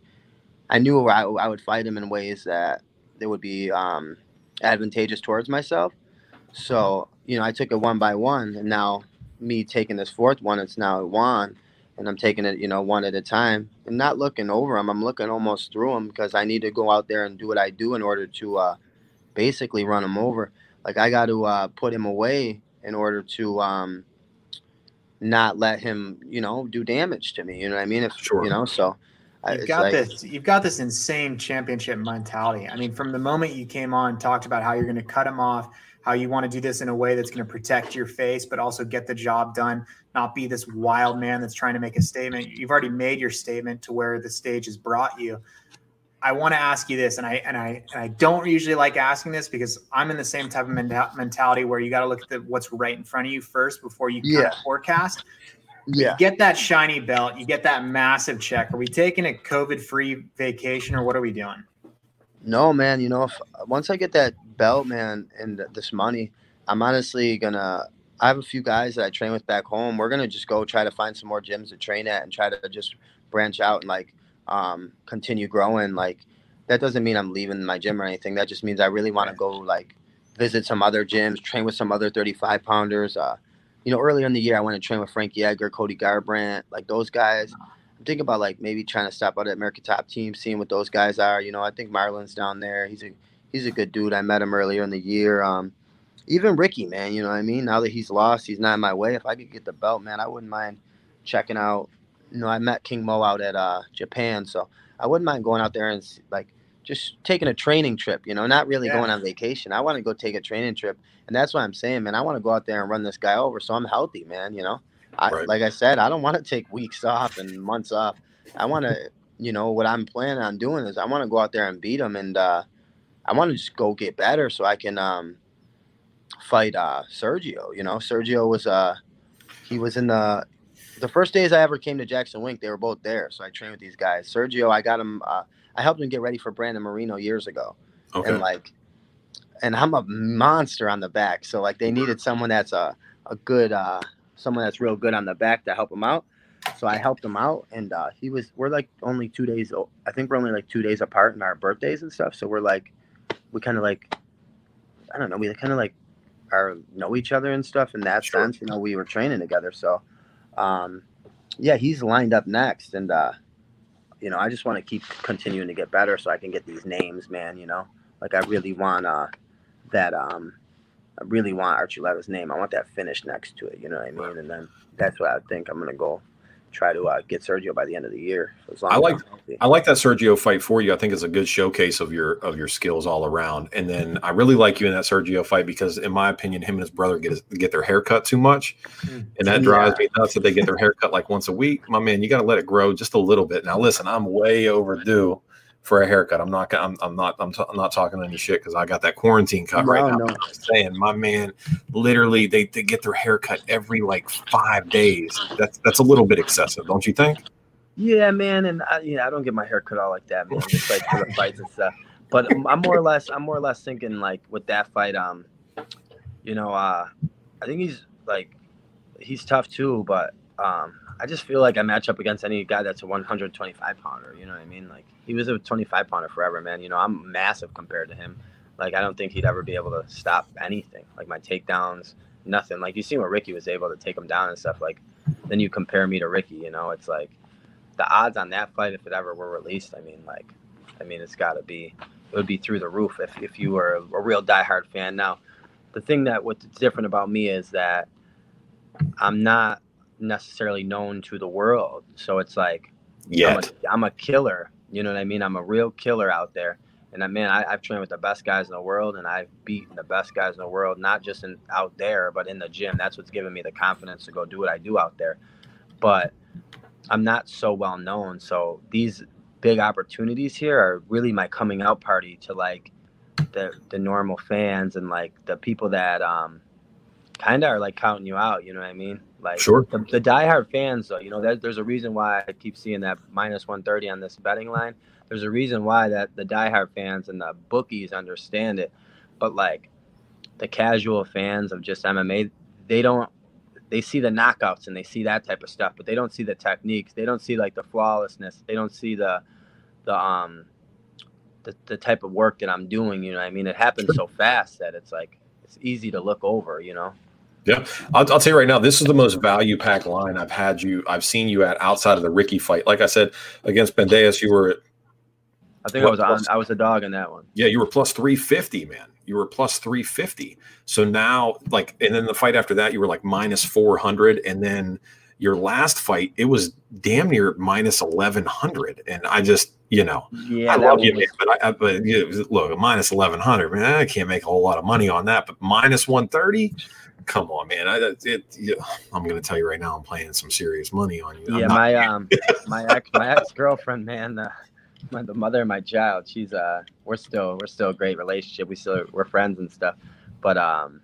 I knew I, I would fight him in ways that they would be um, advantageous towards myself. So you know, I took it one by one, and now me taking this fourth one, it's now Juan, and I'm taking it, you know, one at a time, and not looking over them. I'm looking almost through them because I need to go out there and do what I do in order to uh, basically run him over. Like I got to uh, put him away in order to um, not let him, you know, do damage to me. You know what I mean? If sure. you know, so. You've got like, this. You've got this insane championship mentality. I mean, from the moment you came on, talked about how you're going to cut him off, how you want to do this in a way that's going to protect your face, but also get the job done, not be this wild man that's trying to make a statement. You've already made your statement to where the stage has brought you. I want to ask you this, and I and I and I don't usually like asking this because I'm in the same type of mentality where you got to look at the, what's right in front of you first before you yeah. forecast. Yeah. Get that shiny belt, you get that massive check. Are we taking a COVID-free vacation, or what are we doing? No, man. You know, if once I get that belt, man, and this money, I'm honestly gonna. I have a few guys that I train with back home. We're gonna just go try to find some more gyms to train at and try to just branch out and like um, continue growing. Like that doesn't mean I'm leaving my gym or anything. That just means I really want to go like visit some other gyms, train with some other 35 pounders. Uh, you know, earlier in the year, I went to train with Frankie Edgar, Cody Garbrandt, like those guys. I'm thinking about like maybe trying to stop out at American Top Team, seeing what those guys are. You know, I think Marlon's down there. He's a he's a good dude. I met him earlier in the year. Um, even Ricky, man, you know what I mean. Now that he's lost, he's not in my way. If I could get the belt, man, I wouldn't mind checking out you know, I met King Mo out at uh, Japan, so I wouldn't mind going out there and like just taking a training trip. You know, not really yeah. going on vacation. I want to go take a training trip, and that's what I'm saying, man. I want to go out there and run this guy over, so I'm healthy, man. You know, I, right. like I said, I don't want to take weeks off and months off. I want to, you know, what I'm planning on doing is I want to go out there and beat him, and uh, I want to just go get better so I can um, fight uh, Sergio. You know, Sergio was uh, he was in the the first days I ever came to Jackson Wink, they were both there. So I trained with these guys. Sergio, I got him. Uh, I helped him get ready for Brandon Moreno years ago. Okay. And like, and I'm a monster on the back. So like, they needed someone that's a a good, uh, someone that's real good on the back to help him out. So I helped him out, and uh, he was. We're like only two days. I think we're only like two days apart in our birthdays and stuff. So we're like, we kind of like, I don't know. We kind of like are know each other and stuff in that sure. sense. You know, we were training together, so um, yeah, he's lined up next, and uh, you know, I just want to keep continuing to get better so I can get these names, man. You know, like I really want uh, that. Um, I really want Archuleta's name. I want that finish next to it. You know what I mean? And then that's what I think I'm gonna go try to uh, get Sergio by the end of the year. I like I like that Sergio fight for you. I think it's a good showcase of your of your skills all around. And then I really like you in that Sergio fight because, in my opinion, him and his brother get get their hair cut too much, hmm. and that drives yeah. me nuts that they get their hair cut like once a week. My man, you got to let it grow just a little bit. Now, listen, I'm way overdue for a haircut. I'm not. I'm, I'm not. I'm, t- I'm not talking any shit because I got that quarantine cut no, right now. No. I'm saying my man, literally, they, they get their haircut every like five days. That's that's a little bit excessive, don't you think? Yeah, man, and I, yeah, I don't get my hair cut all like that, man. Just like for the fights and stuff. But I'm more or less, I'm more or less thinking like with that fight, um, you know, uh, I think he's like, he's tough too, but um, I just feel like I match up against any guy that's a 125 pounder. You know what I mean? Like he was a 25 pounder forever, man. You know, I'm massive compared to him. Like I don't think he'd ever be able to stop anything. Like my takedowns, nothing. Like you see what Ricky was able to take him down and stuff. Like then you compare me to Ricky. You know, it's like the odds on that fight if it ever were released. I mean, like, I mean, it's got to be. It would be through the roof if if you were a, a real diehard fan. Now, the thing that what's different about me is that I'm not necessarily known to the world. So it's like, yeah, I'm, I'm, a killer. You know what I mean? I'm a real killer out there. And I man, I, have trained with the best guys in the world, and I've beaten the best guys in the world, not just in out there, but in the gym. That's what's given me the confidence to go do what I do out there. But I'm not so well known, so these big opportunities here are really my coming out party to like the the normal fans and like the people that um kind of are like counting you out. You know what I mean? Like Sure. the, the diehard fans, though. You know, there, there's a reason why I keep seeing that minus 130 on this betting line. There's a reason why that the diehard fans and the bookies understand it, but like the casual fans of just MMA, they don't. They see the knockouts and they see that type of stuff, but they don't see the techniques. They don't see like the flawlessness. They don't see the the um the, the type of work that I'm doing. You know, what I mean, it happens so fast that it's like it's easy to look over. You know. Yeah, I'll, I'll tell you right now, this is the most value pack line I've had you. I've seen you at outside of the Ricky fight. Like I said, against Bandejas, you were I think I What was on. plus- I was a dog in that one. yeah, you were plus three fifty, man. You were plus three fifty. So now, like, and then the fight after that, you were like minus four hundred, and then your last fight, it was damn near minus eleven hundred. And I just, you know, Yeah, I love you, man, but I, I but yeah, look, minus eleven hundred, man. I can't make a whole lot of money on that, but minus one thirty. Come on, man. I, it, it, I'm going to tell you right now, I'm playing some serious money on you. I'm yeah, not- my um, my ex, my ex girlfriend, man, uh, my, the mother of my child. She's uh, we're still we're still a great relationship. We still we're friends and stuff. But um,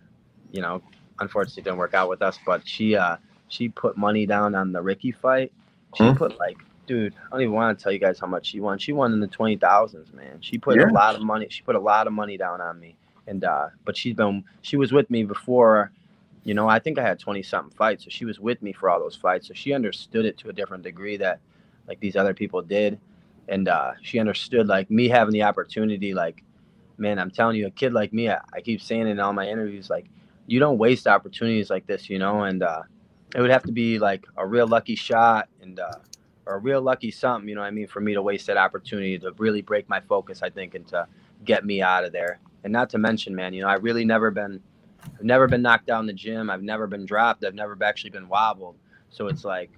you know, unfortunately, it didn't work out with us. But she uh, she put money down on the Ricky fight. She Hmm. put like, dude, I don't even want to tell you guys how much she won. She won in the twenty thousands, man. She put Yeah. a lot of money. She put a lot of money down on me. And uh, but she's been she was with me before you know, I think I had 20 something fights. So she was with me for all those fights. So she understood it to a different degree that like these other people did. And uh, she understood like me having the opportunity, like, man, I'm telling you, a kid like me, I, I keep saying in all my interviews, like, you don't waste opportunities like this, you know, and uh, it would have to be like a real lucky shot and uh, or a real lucky something, you know I mean, for me to waste that opportunity to really break my focus, I think, and to get me out of there. And not to mention, man, you know, I really never been I've never been knocked down in the gym. I've never been dropped. I've never actually been wobbled. So it's like,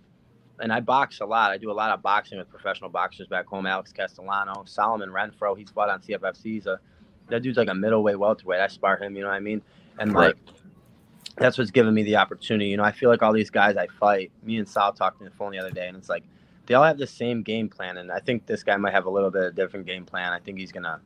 and I box a lot. I do a lot of boxing with professional boxers back home. Alex Castellano, Solomon Renfro. He's fought on CFFC. He's a that dude's like a middleweight welterweight. I spar him. You know what I mean? And Right. like, that's what's given me the opportunity. You know, I feel like all these guys I fight. Me and Sal talked on the phone the other day, and it's like they all have the same game plan. And I think this guy might have a little bit of different game plan. I think he's gonna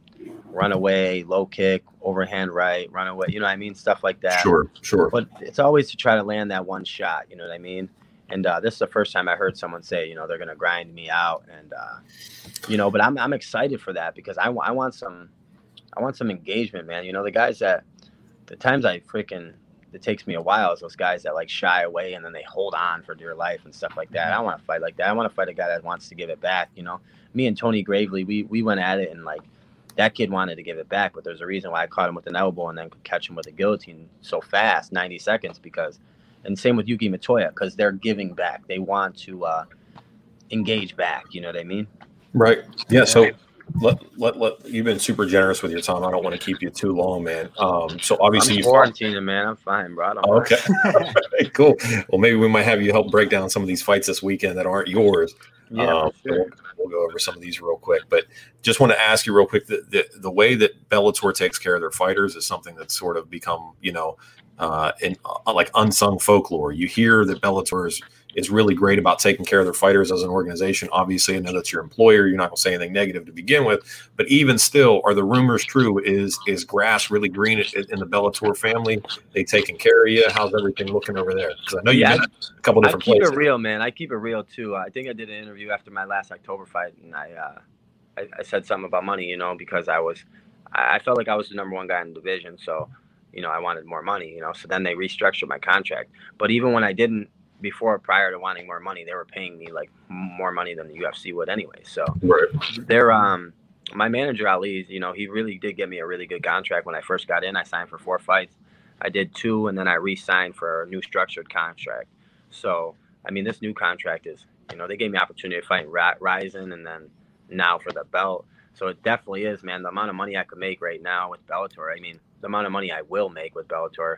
run away, low kick, overhand right, run away. You know what I mean? Stuff like that. Sure, sure. But it's always to try to land that one shot. You know what I mean? And uh, this is the first time I heard someone say, you know, they're gonna grind me out, and uh, you know, but I'm I'm excited for that because I, I want some, I want some engagement, man. You know, the guys that, the times I freaking, it takes me a while is those guys that like shy away and then they hold on for dear life and stuff like that. I want to fight like that. I want to fight a guy that wants to give it back. You know, me and Tony Gravely, we we went at it and like that kid wanted to give it back, but there's a reason why I caught him with an elbow and then could catch him with a guillotine so fast, 90 seconds, because, and same with Yuki Motoya, because they're giving back. They want to uh, engage back. You know what I mean? Right. Yeah. So let, let, let, you've been super generous with your time. I don't want to keep you too long, man. Um, so obviously I'm you fought- quarantining, man. I'm fine, bro. I don't Okay. cool. Well, maybe we might have you help break down some of these fights this weekend that aren't yours. Yeah, Um, sure. we'll, we'll go over some of these real quick, but just want to ask you real quick the, the the way that Bellator takes care of their fighters is something that's sort of become you know uh, in uh, like unsung folklore. You hear that Bellator is really great about taking care of their fighters as an organization. Obviously, I know that's your employer. You're not going to say anything negative to begin with, but even still, are the rumors true? Is is grass really green in the Bellator family? They taking care of you? How's everything looking over there? Because I know you've Yeah, a couple different. Places. I keep places. it real, man. I keep it real too. I think I did an interview after my last October fight, and I, uh, I, I said something about money, you know, because I was, I felt like I was the number one guy in the division, so, you know, I wanted more money, you know. So then they restructured my contract. But even when I didn't, before prior to wanting more money, they were paying me like more money than the UFC would anyway. So Right. they're um my manager Ali, you know, he really did get me a really good contract when I first got in. I signed for four fights. I did two, and then I re-signed for a new structured contract. So I mean, this new contract is, you know, they gave me opportunity to fight Ra- Ryzen, and then now for the belt. So it definitely is, man. The amount of money I could make right now with Bellator. I mean, the amount of money I will make with Bellator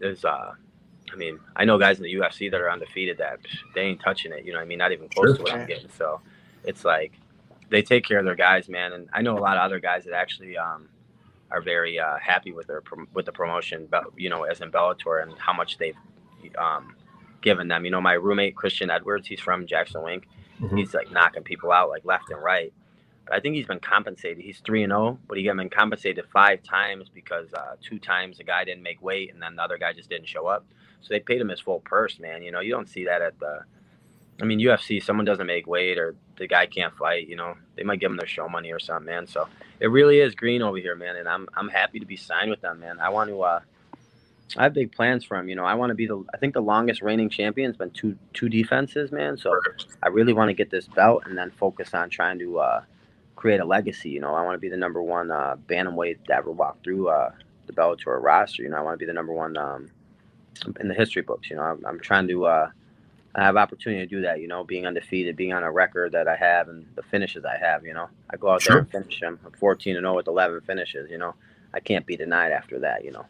is, uh, I mean, I know guys in the UFC that are undefeated that they ain't touching it. You know, what I mean, not even close Sure. to what I'm getting. So it's like they take care of their guys, man. And I know a lot of other guys that actually um, are very uh, happy with their with the promotion, but you know, as in Bellator and how much they've um, given them. You know, my roommate Christian Edwards, he's from Jackson Wink. Mhm. He's like knocking people out like left and right. But I think he's been compensated. He's three and zero, but he got been compensated five times because uh, two times the guy didn't make weight, and then the other guy just didn't show up. So they paid him his full purse, man. You know, you don't see that at the. I mean, UFC. Someone doesn't make weight, or the guy can't fight. You know, they might give him their show money or something, man. So it really is green over here, man. And I'm I'm happy to be signed with them, man. I want to. uh I have big plans for him. You know, I want to be the. I think the longest reigning champion's been two two defenses, man. So I really want to get this belt and then focus on trying to uh, create a legacy. You know, I want to be the number one uh, bantamweight that ever walked through uh, the Bellator roster. You know, I want to be the number one um, in the history books. You know, I'm, I'm trying to uh, I have opportunity to do that. You know, being undefeated, being on a record that I have, and the finishes I have. You know, I go out sure. there and finish them. I'm 14 and 0 with 11 finishes. You know, I can't be denied after that. You know.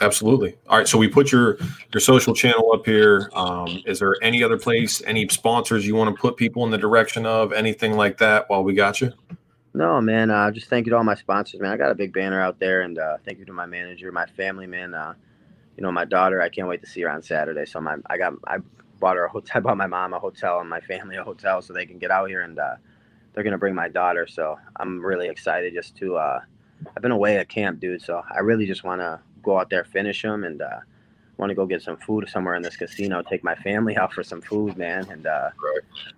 Absolutely. All right. So we put your your social channel up here. Um, is there any other place, any sponsors you want to put people in the direction of, anything like that? While we got you. No, man. Uh, just thank you to all my sponsors, man. I got a big banner out there, and uh, thank you to my manager, my family, man. Uh, you know, my daughter. I can't wait to see her on Saturday. So my, I got, I bought her a hotel. I bought my mom a hotel and my family a hotel so they can get out here, and uh, they're gonna bring my daughter. So I'm really excited just to. Uh, I've been away at camp, dude. So I really just want to go out there, finish them, and uh, want to go get some food somewhere in this casino. Take my family out for some food, man, and uh,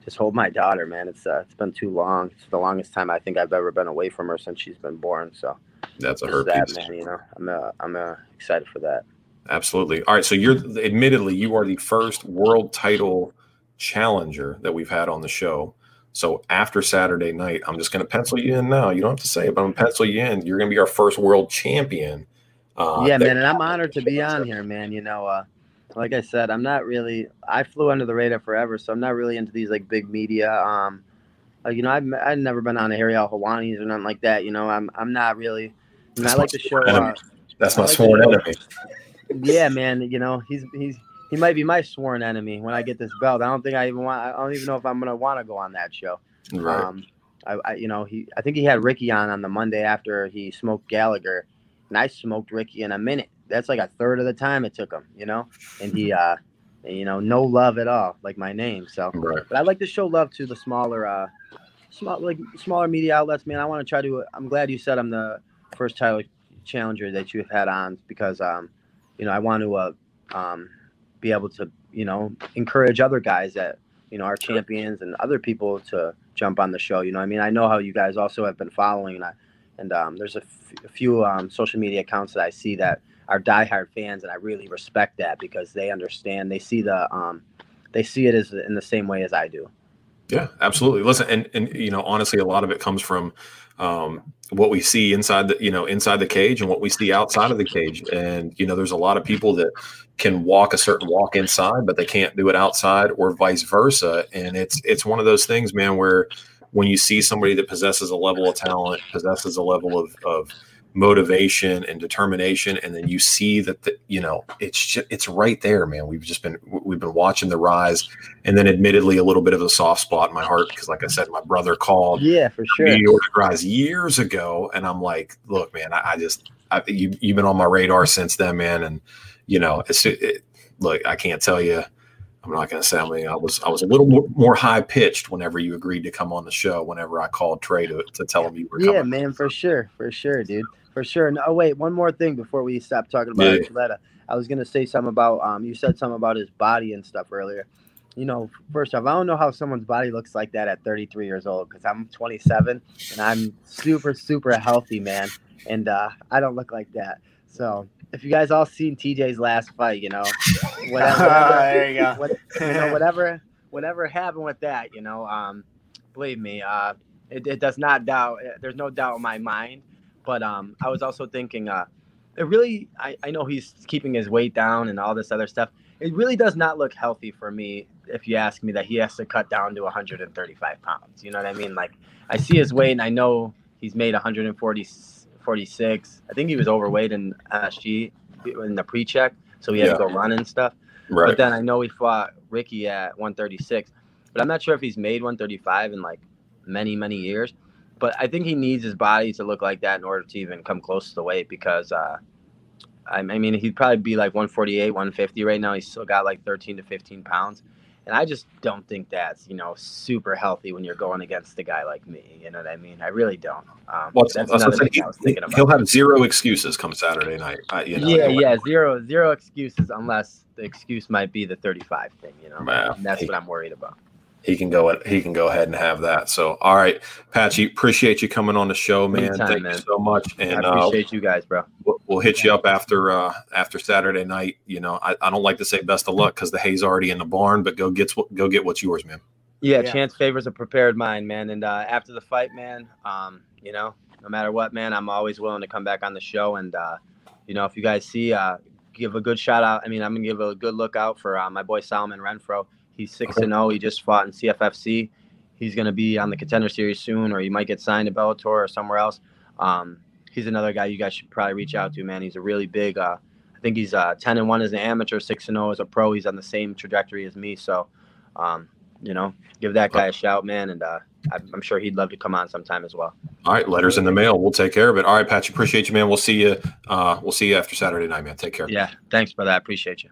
just hold my daughter, man. It's uh, it's been too long. It's the longest time I think I've ever been away from her since she's been born. So that's a hurt that, man. You know, I'm uh, I'm uh, excited for that. Absolutely. All right. So you're admittedly you are the first world title challenger that we've had on the show. So after Saturday night, I'm just going to pencil you in now. You don't have to say it, but I'm going to pencil you in. You're going to be our first world champion uh, yeah, man, and I'm honored to be on here, man. You know, uh, like I said, I'm not really. I flew under the radar forever, so I'm not really into these like big media. Um, uh, you know, I've I've never been on a Ariel Helwani's or nothing like that. You know, I'm I'm not really. I, mean, I like to show. Uh, That's my like sworn enemy. Yeah, man. You know, he's he's he might be my sworn enemy when I get this belt. I don't think I even want. I don't even know if I'm gonna want to go on that show. Right. Um, I, I, you know, he. I think he had Ricky on on the Monday after he smoked Gallagher, and I smoked Ricky in a minute. That's like a third of the time it took him, you know. And he, uh, you know, no love at all, like my name. So, right. but I like to show love to the smaller, uh, small like smaller media outlets, man. I want to try to. I'm glad you said I'm the first title challenger that you've had on because, um, you know, I want to, uh, um, be able to, you know, encourage other guys that you know, our champions and other people to jump on the show. You know, I mean, I know how you guys also have been following, and I, and um, there's a, f- a few um, social media accounts that I see that are diehard fans, and I really respect that because they understand. They see the um, they see it as in the same way as I do. Yeah, absolutely. Listen, and and you know, honestly, a lot of it comes from um, what we see inside the you know inside the cage and what we see outside of the cage. And you know, there's a lot of people that can walk a certain walk inside, but they can't do it outside, or vice versa. And it's it's one of those things, man, where when you see somebody that possesses a level of talent, possesses a level of, of motivation and determination, and then you see that the, you know it's just, it's right there, man. We've just been we've been watching the rise, and then admittedly a little bit of a soft spot in my heart because, like I said, my brother called, yeah, for sure, New York Rise years ago, and I'm like, look, man, I, I just I, you you've been on my radar since then, man, and you know, it's it, look, I can't tell you I'm not going to say. I mean, I was I was a little more, more high pitched whenever you agreed to come on the show. Whenever I called Trey to, to tell him you were. Yeah, man, for sure, for sure, dude, for sure. No, oh, wait, one more thing before we stop talking about yeah. I was going to say something about um. You said something about his body and stuff earlier. You know, first off, I don't know how someone's body looks like that at 33 years old because I'm 27 and I'm super super healthy, man, and uh, I don't look like that. So if you guys all seen TJ's last fight, you know, whatever, there you go. What, you know, whatever, whatever happened with that, you know, um, believe me, uh, it, it does not doubt. There's no doubt in my mind. But um, I was also thinking, uh, it really, I, I know he's keeping his weight down and all this other stuff. It really does not look healthy for me if you ask me that he has to cut down to 135 pounds. You know what I mean? Like I see his weight and I know he's made 140 46. I think he was overweight in SG in the pre-check, so he had yeah. to go run and stuff. Right. But then I know he fought Ricky at 136, but I'm not sure if he's made 135 in like many many years. But I think he needs his body to look like that in order to even come close to the weight because uh, I, I mean he'd probably be like 148, 150 right now. He's still got like 13 to 15 pounds, And I just don't think that's you know super healthy when you're going against a guy like me. You know what I mean? I really don't. Um, Well, that's that's another what thing I was thinking He'll have zero excuses come Saturday night. I, you know, yeah, yeah, zero zero excuses unless the excuse might be the 35 thing. You know, that's he- what I'm worried about. He can go. He can go ahead and have that. So, all right, Patchy, appreciate you coming on the show, man. Anytime, Thank man. you so much, and I uh, appreciate you guys, bro. we'll, we'll hit you up after uh, after Saturday night. You know, I, I don't like to say best of luck because the hay's already in the barn, but go get go get what's yours, man. Yeah, Yeah. chance favors a prepared mind, man. And uh, after the fight, man, um, you know, no matter what, man, I'm always willing to come back on the show. And uh, you know, if you guys see, uh, give a good shout out. I mean, I'm gonna give a good look out for uh, my boy Solomon Renfro. He's six and zero. He just fought in CFFC. He's gonna be on the contender series soon, or he might get signed to Bellator or somewhere else. Um, he's another guy you guys should probably reach out to, man. He's a really big. Uh, I think he's uh, ten and one as an amateur, six and zero as a pro. He's on the same trajectory as me, so. Um, you know, give that guy a shout, man, and uh, I'm I'm sure he'd love to come on sometime as well. All right, letters in the mail. We'll take care of it. All right, Patchy, appreciate you, man. We'll see you. Uh, we'll see you after Saturday night, man. Take care. Yeah, thanks, brother. I appreciate you.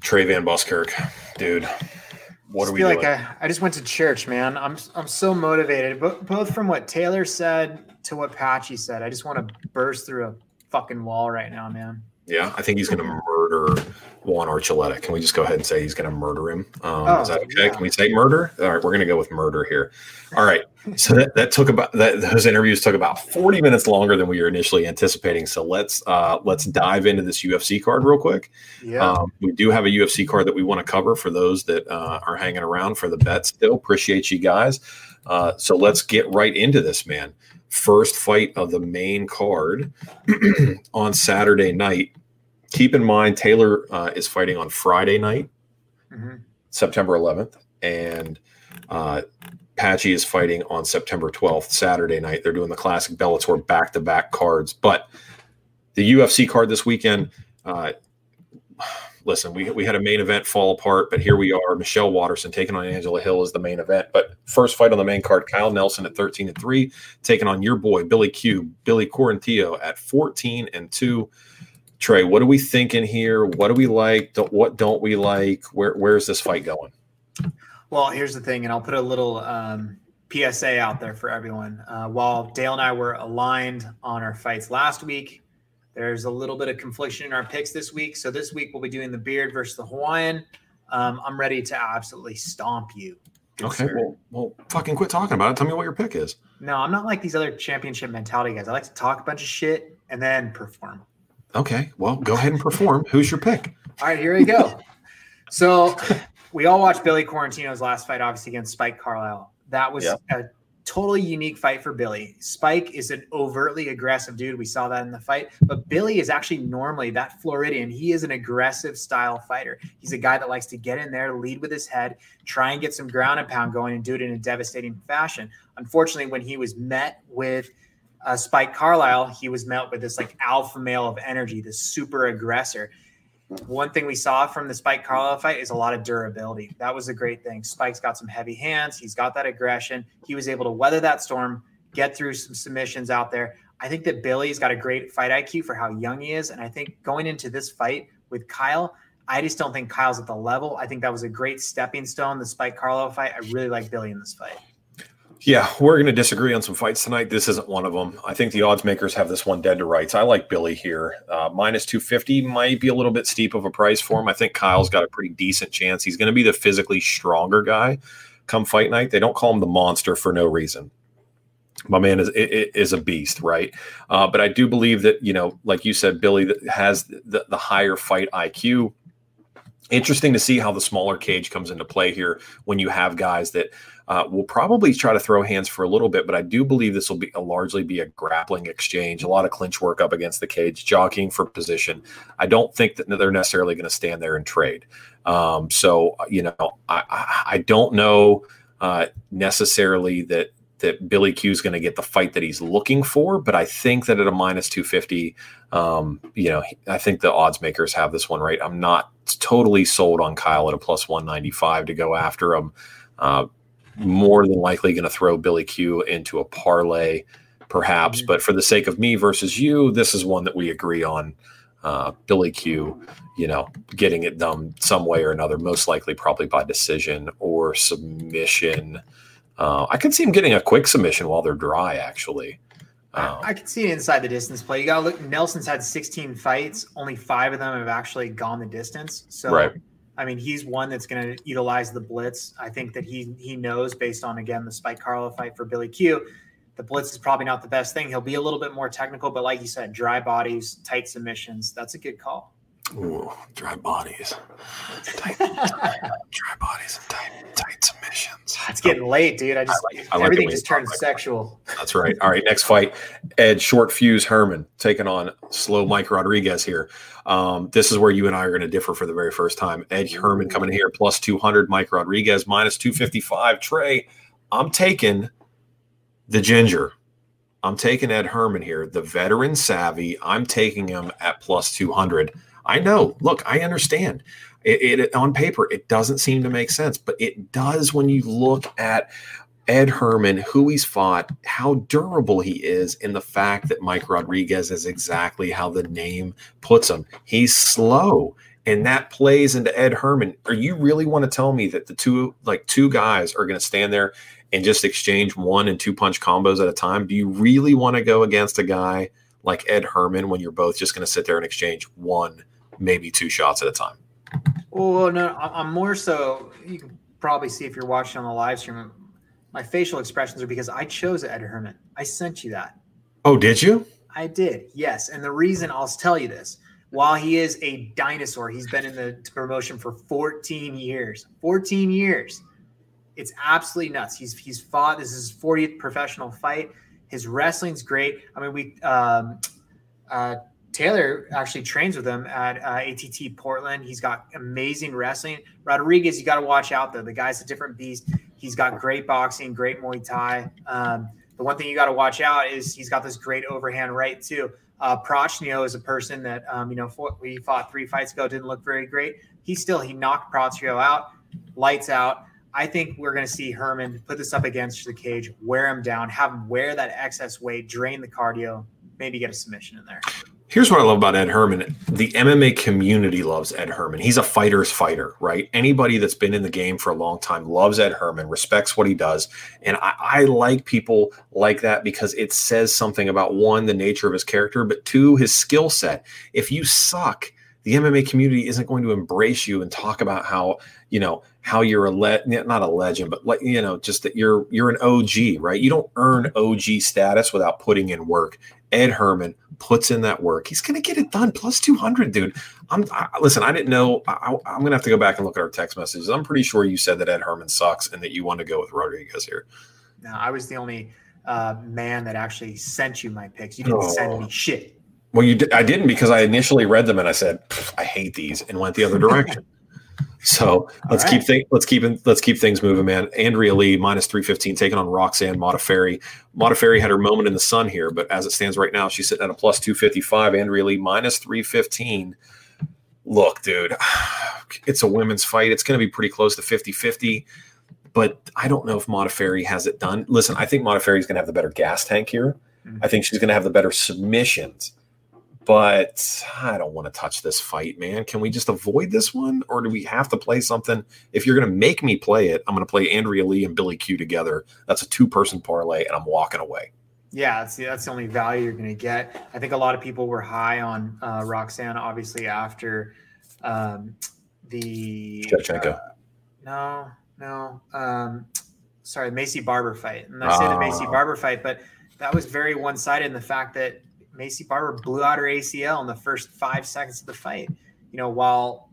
Trey Van Buskirk, dude. What just are we feel doing? like I, I just went to church, man. I'm I'm so motivated, but both from what Taylor said to what Patchy said. I just want to burst through a fucking wall right now, man. yeah, I think he's going to murder Juan Archuleta. Can we just go ahead and say he's going to murder him? Um, Oh, is that okay? yeah. Can we say murder? All right, we're going to go with murder here. All right. So that, that took about that those interviews took about 40 minutes longer than we were initially anticipating. So let's uh let's dive into this UFC card real quick. Yeah. Um, we do have a UFC card that we want to cover for those that uh, are hanging around for the bet still. Appreciate you guys. Uh, so let's get right into this, man. First fight of the main card on Saturday night. Keep in mind, Taylor uh, is fighting on Friday night, Mhm. September 11th, and uh, Patchy is fighting on September 12th, Saturday night. They're doing the classic Bellator back to back cards. But the UFC card this weekend, uh, listen, we, we had a main event fall apart, but here we are. Michelle Waterson taking on Angela Hill is the main event. But first fight on the main card, Kyle Nelson at 13 and 3, taking on your boy, Billy Q, Billy Quarantillo at 14 and 2. Trey, what are we thinking here? What do we like? Don't, what don't we like? Where where's this fight going? Well, here's the thing, and I'll put a little um, PSA out there for everyone. Uh, while Dale and I were aligned on our fights last week, there's a little bit of confliction in our picks this week. So this week we'll be doing the Beard versus the Hawaiian. Um, I'm ready to absolutely stomp you. Okay, sir. well, well, fucking quit talking about it. Tell me what your pick is. No, I'm not like these other championship mentality guys. I like to talk a bunch of shit and then perform. Okay, well, go ahead and perform. Who's your pick? All right, here we go. so we all watched Billy Quarantillo's last fight, obviously against Spike Carlyle. That was Yeah. a totally unique fight for Billy. Spike is an overtly aggressive dude. We saw that in the fight. But Billy is actually normally that Floridian. He is an aggressive style fighter. He's a guy that likes to get in there, lead with his head, try and get some ground and pound going, and do it in a devastating fashion. Unfortunately, when he was met with uh, Spike Carlyle, he was met with this like alpha male of energy, this super aggressor. One thing we saw from the Spike Carlyle fight is a lot of durability. That was a great thing. Spike's got some heavy hands. He's got that aggression. He was able to weather that storm, get through some submissions out there. I think that Billy's got a great fight IQ for how young he is. And I think going into this fight with Kyle, I just don't think Kyle's at the level. I think that was a great stepping stone, the Spike Carlyle fight. I really like Billy in this fight. Yeah, we're going to disagree on some fights tonight. This isn't one of them. I think the odds makers have this one dead to rights. I like Billy here. Uh, minus 250 might be a little bit steep of a price for him. I think Kyle's got a pretty decent chance. He's going to be the physically stronger guy come fight night. They don't call him the monster for no reason. My man is is, a beast, right? Uh, but I do believe that you know, like you said, Billy has the, the higher fight IQ. Interesting to see how the smaller cage comes into play here when you have guys that uh, will probably try to throw hands for a little bit, but I do believe this will be a, largely be a grappling exchange, a lot of clinch work up against the cage, jockeying for position. I don't think that they're necessarily going to stand there and trade. Um, so you know, I, I, I don't know uh, necessarily that that Billy Q is going to get the fight that he's looking for, but I think that at a minus 250, um, you know, I think the odds makers have this one right. I'm not totally sold on Kyle at a plus 195 to go after him. Uh, more than likely going to throw Billy Q into a parlay, perhaps. Mhm. But for the sake of me versus you, this is one that we agree on. Uh, Billy Q, you know, getting it done some way or another, most likely probably by decision or submission. Uh, I could see him getting a quick submission while they're dry, actually. Um, I, I can see it inside the distance play. You got to look. Nelson's had 16 fights. Only five of them have actually gone the distance. So, right. I mean, he's one that's going to utilize the blitz. I think that he he knows based on again the Spike Carlyle fight for Billy Q. The blitz is probably not the best thing. He'll be a little bit more technical, but like you said, dry bodies, tight submissions. That's a good call. Ooh, dry bodies. Tight, dry bodies and tight, tight submissions. It's getting late, dude. I just I like, I like everything just turned sexual. That's right. All right, next fight. Ed Short Fuse Herman taking on slow Mike Rodriguez here. Um, this is where you and I are going to differ for the very first time. Ed Herman coming in here plus 200, Mike Rodriguez minus 255. Trey, I'm taking the ginger. I'm taking Ed Herman here, the veteran savvy. I'm taking him at plus 200. I know. Look, I understand. It, it, on paper, it doesn't seem to make sense, but it does when you look at Ed Herman, who he's fought, how durable he is, and the fact that Mike Rodriguez is exactly how the name puts him. He's slow, and that plays into Ed Herman. Are you really want to tell me that the two, like two guys, are going to stand there and just exchange one and two punch combos at a time? Do you really want to go against a guy like Ed Herman when you're both just going to sit there and exchange one? Maybe two shots at a time. Well, no, I'm more so. You can probably see if you're watching on the live stream. My facial expressions are because I chose Ed Herman. I sent you that. Oh, did you? I did. Yes, and the reason I'll tell you this: while he is a dinosaur, he's been in the promotion for 14 years. 14 years. It's absolutely nuts. He's he's fought. This is his 40th professional fight. His wrestling's great. I mean, we um, uh, Taylor actually trains with him at uh, ATT Portland. He's got amazing wrestling. Rodriguez, you got to watch out though. The guy's a different beast. He's got great boxing, great Muay Thai. Um, the one thing you got to watch out is he's got this great overhand right too. Uh, Prachnio is a person that um, you know we fought three fights ago, didn't look very great. He still he knocked Prachnio out, lights out. I think we're going to see Herman put this up against the cage, wear him down, have him wear that excess weight, drain the cardio, maybe get a submission in there. Here's what I love about Ed Herman. The MMA community loves Ed Herman. He's a fighter's fighter, right? Anybody that's been in the game for a long time loves Ed Herman, respects what he does. And I, I, like people like that because it says something about one, the nature of his character, but two, his skill set. If you suck, the MMA community isn't going to embrace you and talk about how, you know, how you're a le- not a legend, but like, you know, just that you're you're an OG, right? You don't earn OG status without putting in work. Ed Herman puts in that work. He's going to get it done. Plus 200, dude. I'm I, listen. I didn't know. I, am going to have to go back and look at our text messages. I'm pretty sure you said that Ed Herman sucks and that you want to go with Rodriguez here. No, I was the only uh, man that actually sent you my picks. You didn't oh. send me shit. Well, you did, I didn't because I initially read them and I said I hate these and went the other direction. So let's right. keep th- let's keep let's keep things moving, man. Andrea Lee minus three fifteen taking on Roxanne Modafferi. Modafferi had her moment in the sun here, but as it stands right now, she's sitting at a plus two fifty five. Andrea Lee minus three fifteen. Look, dude, it's a women's fight. It's going to be pretty close to 50 50 but I don't know if Modafferi has it done. Listen, I think Modafferi is going to have the better gas tank here. Mm-hmm. I think she's going to have the better submissions but I don't want to touch this fight, man. Can we just avoid this one, or do we have to play something? If you're going to make me play it, I'm going to play Andrea Lee and Billy Q together. That's a two person parlay, and I'm walking away. Yeah, that's the, that's the only value you're going to get. I think a lot of people were high on uh, Roxanne, obviously after um, the Shevchenko. Uh, no, no, um, sorry, Maycee Barber fight. And I say the Maycee ah. Barber fight, but that was very one sided in the fact that Maycee Barber blew out her ACL in the first five seconds of the fight. You know, while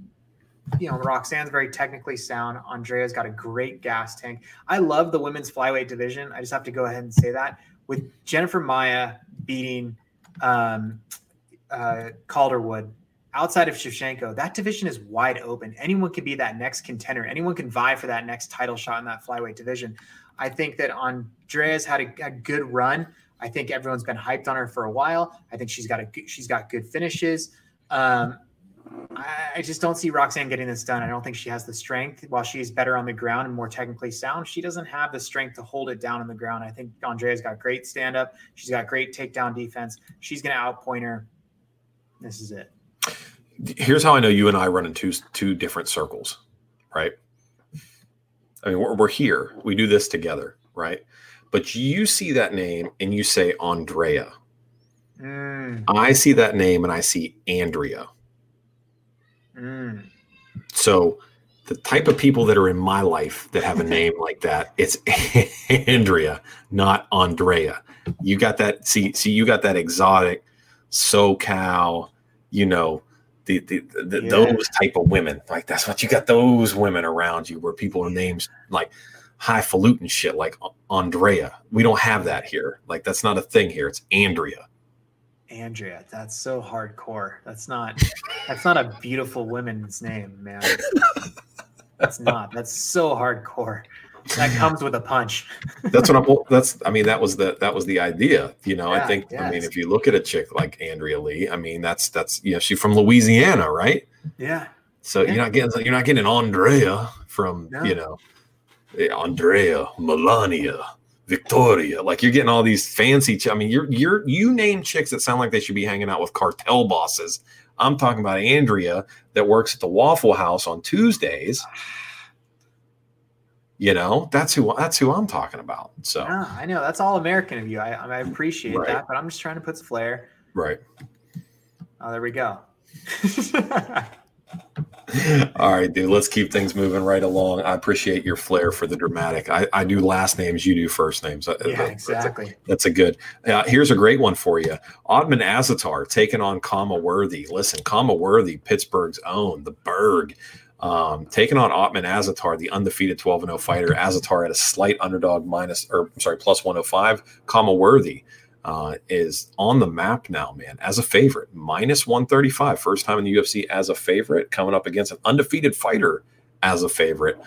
you know Roxanne's very technically sound, Andrea's got a great gas tank. I love the women's flyweight division. I just have to go ahead and say that with Jennifer Maia beating um, uh, Calderwood outside of Shevchenko, that division is wide open. Anyone can be that next contender. Anyone can vie for that next title shot in that flyweight division. I think that Andrea's had a, a good run. I think everyone's been hyped on her for a while. I think she's got a she's got good finishes. Um, I, I just don't see Roxanne getting this done. I don't think she has the strength. While she's better on the ground and more technically sound, she doesn't have the strength to hold it down on the ground. I think Andrea's got great stand up. She's got great takedown defense. She's going to outpoint her. This is it. here's how I know you and I run in two two different circles, right? I mean, we're, we're here. We do this together, right? But you see that name and you say Andrea. Mm, I see that name and I see Andrea. mm. So the type of people that are in my life that have a name like that, it's Andrea, not Andrea. You got that. See, see, you got that exotic SoCal. You know, the, the, the Yeah. those type of women. Like that's what you got. Those women around you, where people are names like highfalutin shit, like Andrea. We don't have that here. Like that's not a thing here. It's Andrea. Andrea, that's so hardcore. That's not that's not a beautiful woman's name, man. That's not. That's so hardcore. That comes with a punch. that's what I'm. That's. I mean, that was the that was the idea. You know, I Yeah, think. I mean, if you look at a chick like Andrea Lee, I mean, that's that's you know, she's from Louisiana, right? Yeah. So Yeah. you're not getting you're not getting Andrea from No. you know, Eh, Andrea, Melania, Victoria. Like you're getting all these fancy. Ch- I mean, you're you're you name chicks that sound like they should be hanging out with cartel bosses. I'm talking about Andrea that works at the Waffle House on Tuesdays. You know, that's who that's who I'm talking about. So No, I know. That's all American of you. I, I appreciate Right. that, but I'm just trying to put some flair. right. Oh, there we go. All right, dude. Let's keep things moving right along. I appreciate your flair for the dramatic. I, I do last names, you do first names. Yeah, that- exactly. That's a good. Uh, here's a great one for you. Ottman Azaitar taking on Khama Worthy. Listen, Khama Worthy, Pittsburgh's own, the Berg, um, taking on Ottman Azaitar, the undefeated 12 0 fighter. Azaitar at a slight underdog minus, or I'm sorry, plus 105. Khama Worthy uh, is on the map now, man, as a favorite, minus 135. First time in the UFC as a favorite, coming up against an undefeated fighter as a favorite.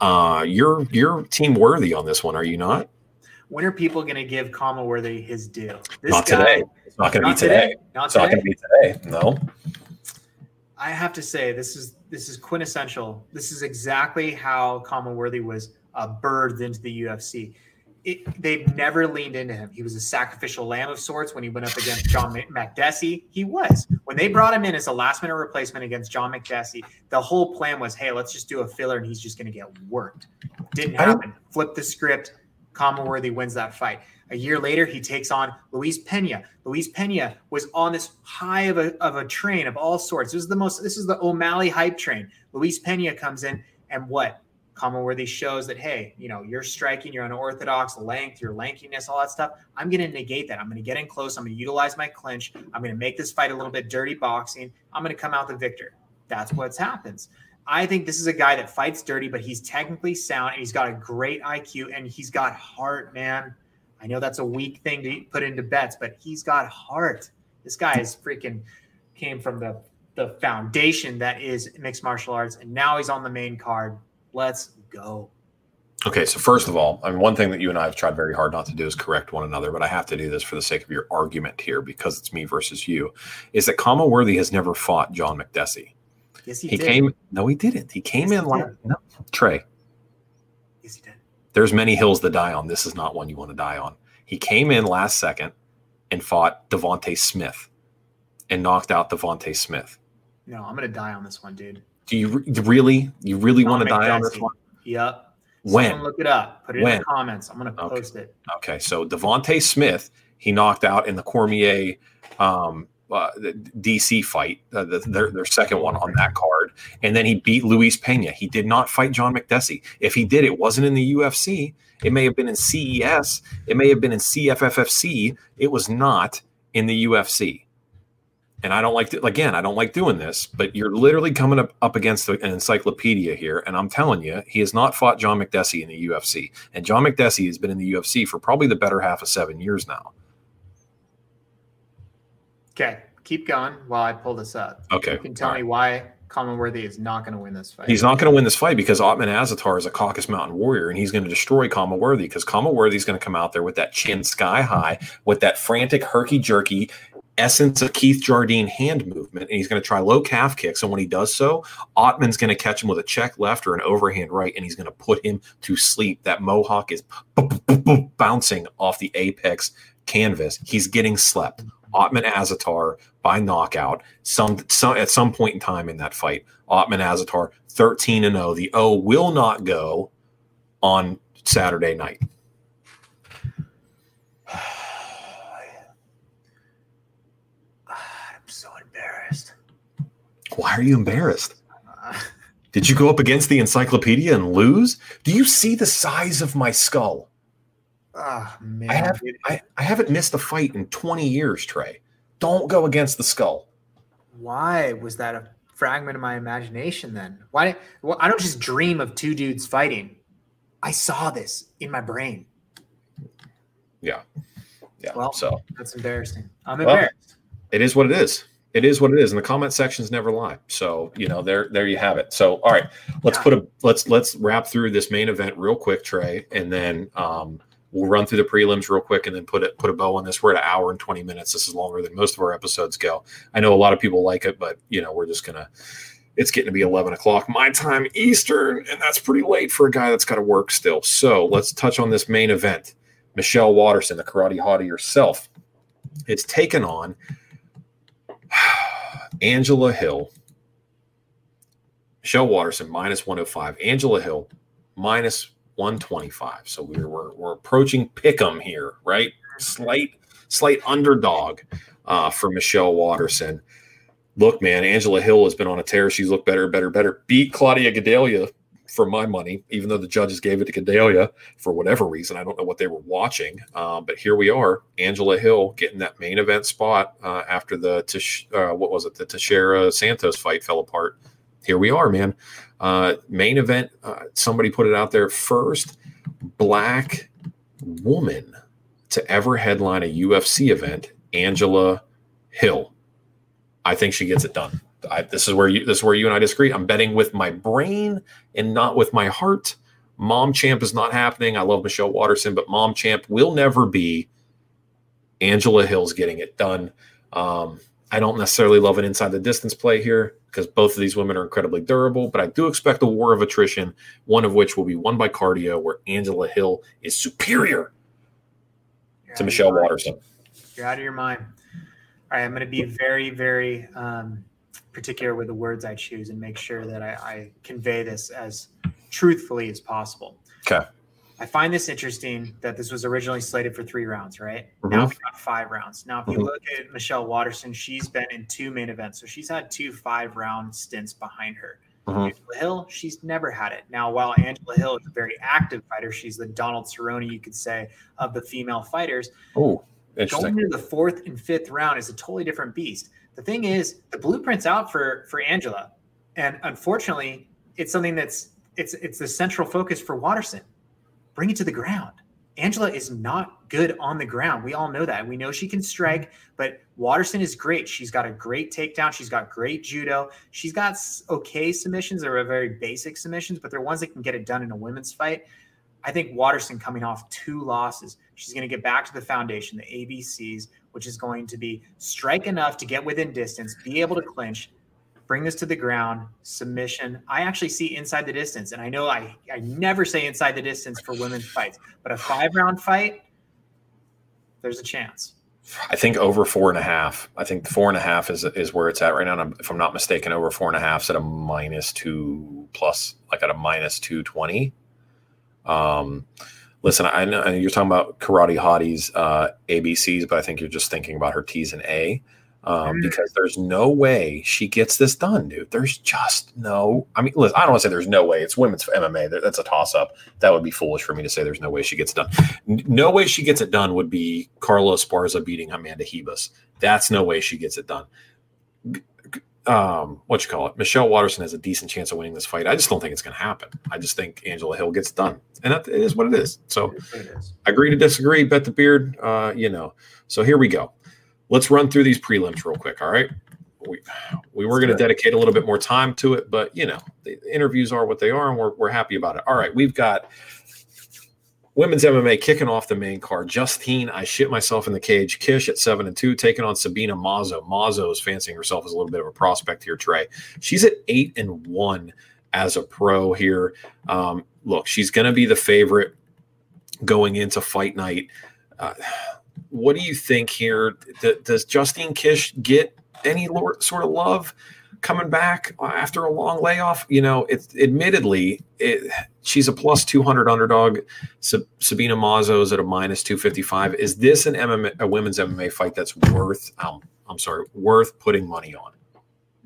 Uh, you're you're team worthy on this one, are you not? When are people going to give Khama Worthy his due? This not guy- today. It's not going to be Not today. Not It's not going to be today. No. I have to say this is this is quintessential. This is exactly how Khama Worthy was uh, birthed into the UFC. It, they've never leaned into him. He was a sacrificial lamb of sorts when he went up against John Mc- Makdessi. He was when they brought him in as a last minute replacement against John Makdessi. The whole plan was, hey, let's just do a filler and he's just going to get worked. Didn't happen. Flip the script. Khama Worthy wins that fight. A year later, he takes on Luis Pena. Luis Pena was on this high of a, of a train of all sorts. This is the most, this is the O'Malley hype train. Luis Pena comes in and what? Khama Worthy shows that, hey, you know, you're striking, you're unorthodox, length, your lankiness, all that stuff. I'm going to negate that. I'm going to get in close. I'm going to utilize my clinch. I'm going to make this fight a little bit dirty boxing. I'm going to come out the victor. That's what happens. I think this is a guy that fights dirty, but he's technically sound and he's got a great IQ and he's got heart, man. I know that's a weak thing to put into bets, but he's got heart. This guy is freaking came from the the foundation that is mixed martial arts, and now he's on the main card. Let's go. Okay, so first of all, I mean, one thing that you and I have tried very hard not to do is correct one another, but I have to do this for the sake of your argument here because it's me versus you. Is that Khama Worthy has never fought John Makdessi? Yes, he, He did. came. No, he didn't. He came Yes, in he like no, Trey. Yes, he did. There's many hills to die on. This is not one you want to die on. He came in last second and fought Devonte Smith and knocked out Devonte Smith. No, I'm gonna die on this one, dude. Do you re- really, you really want to die on this one? Yep. When? Someone look it up. Put it in the comments. I'm gonna Okay. post it. Okay, so Devonte Smith, he knocked out in the Cormier um, uh, the DC fight, uh, the, their, their second one on that card, and then he beat Luis Pena. He did not fight John Makdessi. If he did, it wasn't in the UFC. It may have been in CES. It may have been in CFFFC. It was not in the UFC. And I don't like to, again, I don't like doing this, but you're literally coming up, up against an encyclopedia here. And I'm telling you, he has not fought John Makdessi in the UFC. And John Makdessi has been in the UFC for probably the better half of seven years now. Okay, keep going while I pull this up. Okay. You can tell all me right. why Khama Worthy is not going to win this fight. He's not going to win this fight because Ottman Azaitar is a Caucasus Mountain warrior and he's going to destroy Khama Worthy because Khama Worthy is going to come out there with that chin sky high, with that frantic, herky jerky essence of Keith Jardine hand movement. And he's going to try low calf kicks. And when he does so, Ottman's going to catch him with a check left or an overhand right and he's going to put him to sleep. That mohawk is bouncing off the apex canvas. He's getting slept Ottman Azaitar by knockout. Some, some at some point in time in that fight, Ottman Azaitar 13 and 0. The O will not go on Saturday night. I'm so embarrassed. Why are you embarrassed? Did you go up against the encyclopedia and lose? Do you see the size of my skull? Oh man, I have I, I haven't missed a fight in 20 years, Trey. Don't go against the skull. Why was that a fragment of my imagination then? Why? Well, I don't just dream of two dudes fighting. I saw this in my brain. Yeah. Yeah. Well, so That's embarrassing. I'm Well, embarrassed. it is what it is. It is what it is. And the comment sections never lie. So, you know, there there you have it. So all right, let's Yeah. put a let's let's wrap through this main event real quick, Trey, and then um we'll run through the prelims real quick and then put it put a bow on this. We're at an hour and 20 minutes. This is longer than most of our episodes go. I know a lot of people like it, but you know, we're just gonna it's getting to be 11 o'clock my time Eastern, and that's pretty late for a guy that's got to work still. So let's touch on this main event. Michelle Waterson, the karate hottie herself, it's taken on Angela Hill. Michelle Waterson minus 105. Angela Hill minus 125. So we're we're, we're approaching Pick'em here, right? Slight slight underdog uh, for Michelle Waterson. Look, man, Angela Hill has been on a tear. She's looked better, better, better. Beat Claudia Gadelha for my money, even though the judges gave it to Gadelha for whatever reason. I don't know what they were watching, um, but here we are. Angela Hill getting that main event spot uh, after the uh, what was it? The Teixeira Santos fight fell apart. Here we are, man. Uh, main event. Uh, somebody put it out there first. Black woman to ever headline a UFC event. Angela Hill. I think she gets it done. I, this is where you this is where you and I disagree. I'm betting with my brain and not with my heart. Mom Champ is not happening. I love Michelle Waterson, but Mom Champ will never be. Angela Hill's getting it done. Um, I don't necessarily love an inside the distance play here because both of these women are incredibly durable, but I do expect a war of attrition, one of which will be won by cardio, where Angela Hill is superior You're to Michelle. Waterson. You're out of your mind. All right, I'm going to be very, very um, particular with the words I choose and make sure that I, I convey this as truthfully as possible. Okay. I find this interesting that this was originally slated for three rounds, right? Now Mhm. we got five rounds. Now, if you Mhm. look at Michelle Waterson, she's been in two main events. So she's had two five round stints behind her. Mhm. Angela Hill, she's never had it. Now, while Angela Hill is a very active fighter, she's the Donald Cerrone, you could say, of the female fighters. Oh, Going into the fourth and fifth round is a totally different beast. The thing is, the blueprint's out for for Angela, and unfortunately, it's something that's it's it's the central focus for Waterson. Bring it to the ground. Angela is not good on the ground. We all know that. We know she can strike, but Waterson is great. She's got a great takedown. She's got great judo. She's got okay submissions. They're very basic submissions, but they're ones that can get it done in a women's fight. I think Waterson coming off two losses, she's going to get back to the foundation, the ABCs, which is going to be strike enough to get within distance, be able to clinch, bring this to the ground, submission. I actually see inside the distance, and I know I, I never say inside the distance for women's fights, but a five round fight, there's a chance. I think over four and a half. I think four and a half is is where it's at right now. I'm, if I'm not mistaken, over four and a half is at a minus two plus, like at a minus two twenty. Um, listen, I know I know you're talking about karate hotties uh, ABCs, but I think you're just thinking about her T's and A. Um, Mm. because there's no way she gets this done, dude. There's just no. I mean, listen, I don't want to say there's no way. It's women's MMA. That's a toss up. That would be foolish for me to say there's no way she gets it done. No way she gets it done would be Carlos Esparza beating Amanda Ribas. That's no way she gets it done. Um, what you call it? Michelle Waterson has a decent chance of winning this fight. I just don't think it's going to happen. I just think Angela Hill gets done, and that it is what it is. So it is. agree to disagree. Bet the beard. Uh, you know. So here we go. Let's run through these prelims real quick. All right. We we were going to dedicate a little bit more time to it, but you know the interviews are what they are, and we're we're happy about it. All right, we've got women's MMA kicking off the main card. Justine, I shit myself in the cage. Kish at seven and two, taking on Sabina Mazo. Mazo is fancying herself as a little bit of a prospect here. Trey, she's at eight and one as a pro here. Um, look, she's going to be the favorite going into fight night. Uh, what do you think here? Does Justine Kish get any sort of love coming back after a long layoff? You know, it's admittedly, it, she's a plus 200 underdog. Sabina Mazo is at a minus 255. Is this an MMA, a women's MMA fight that's worth, um, I'm sorry, worth putting money on?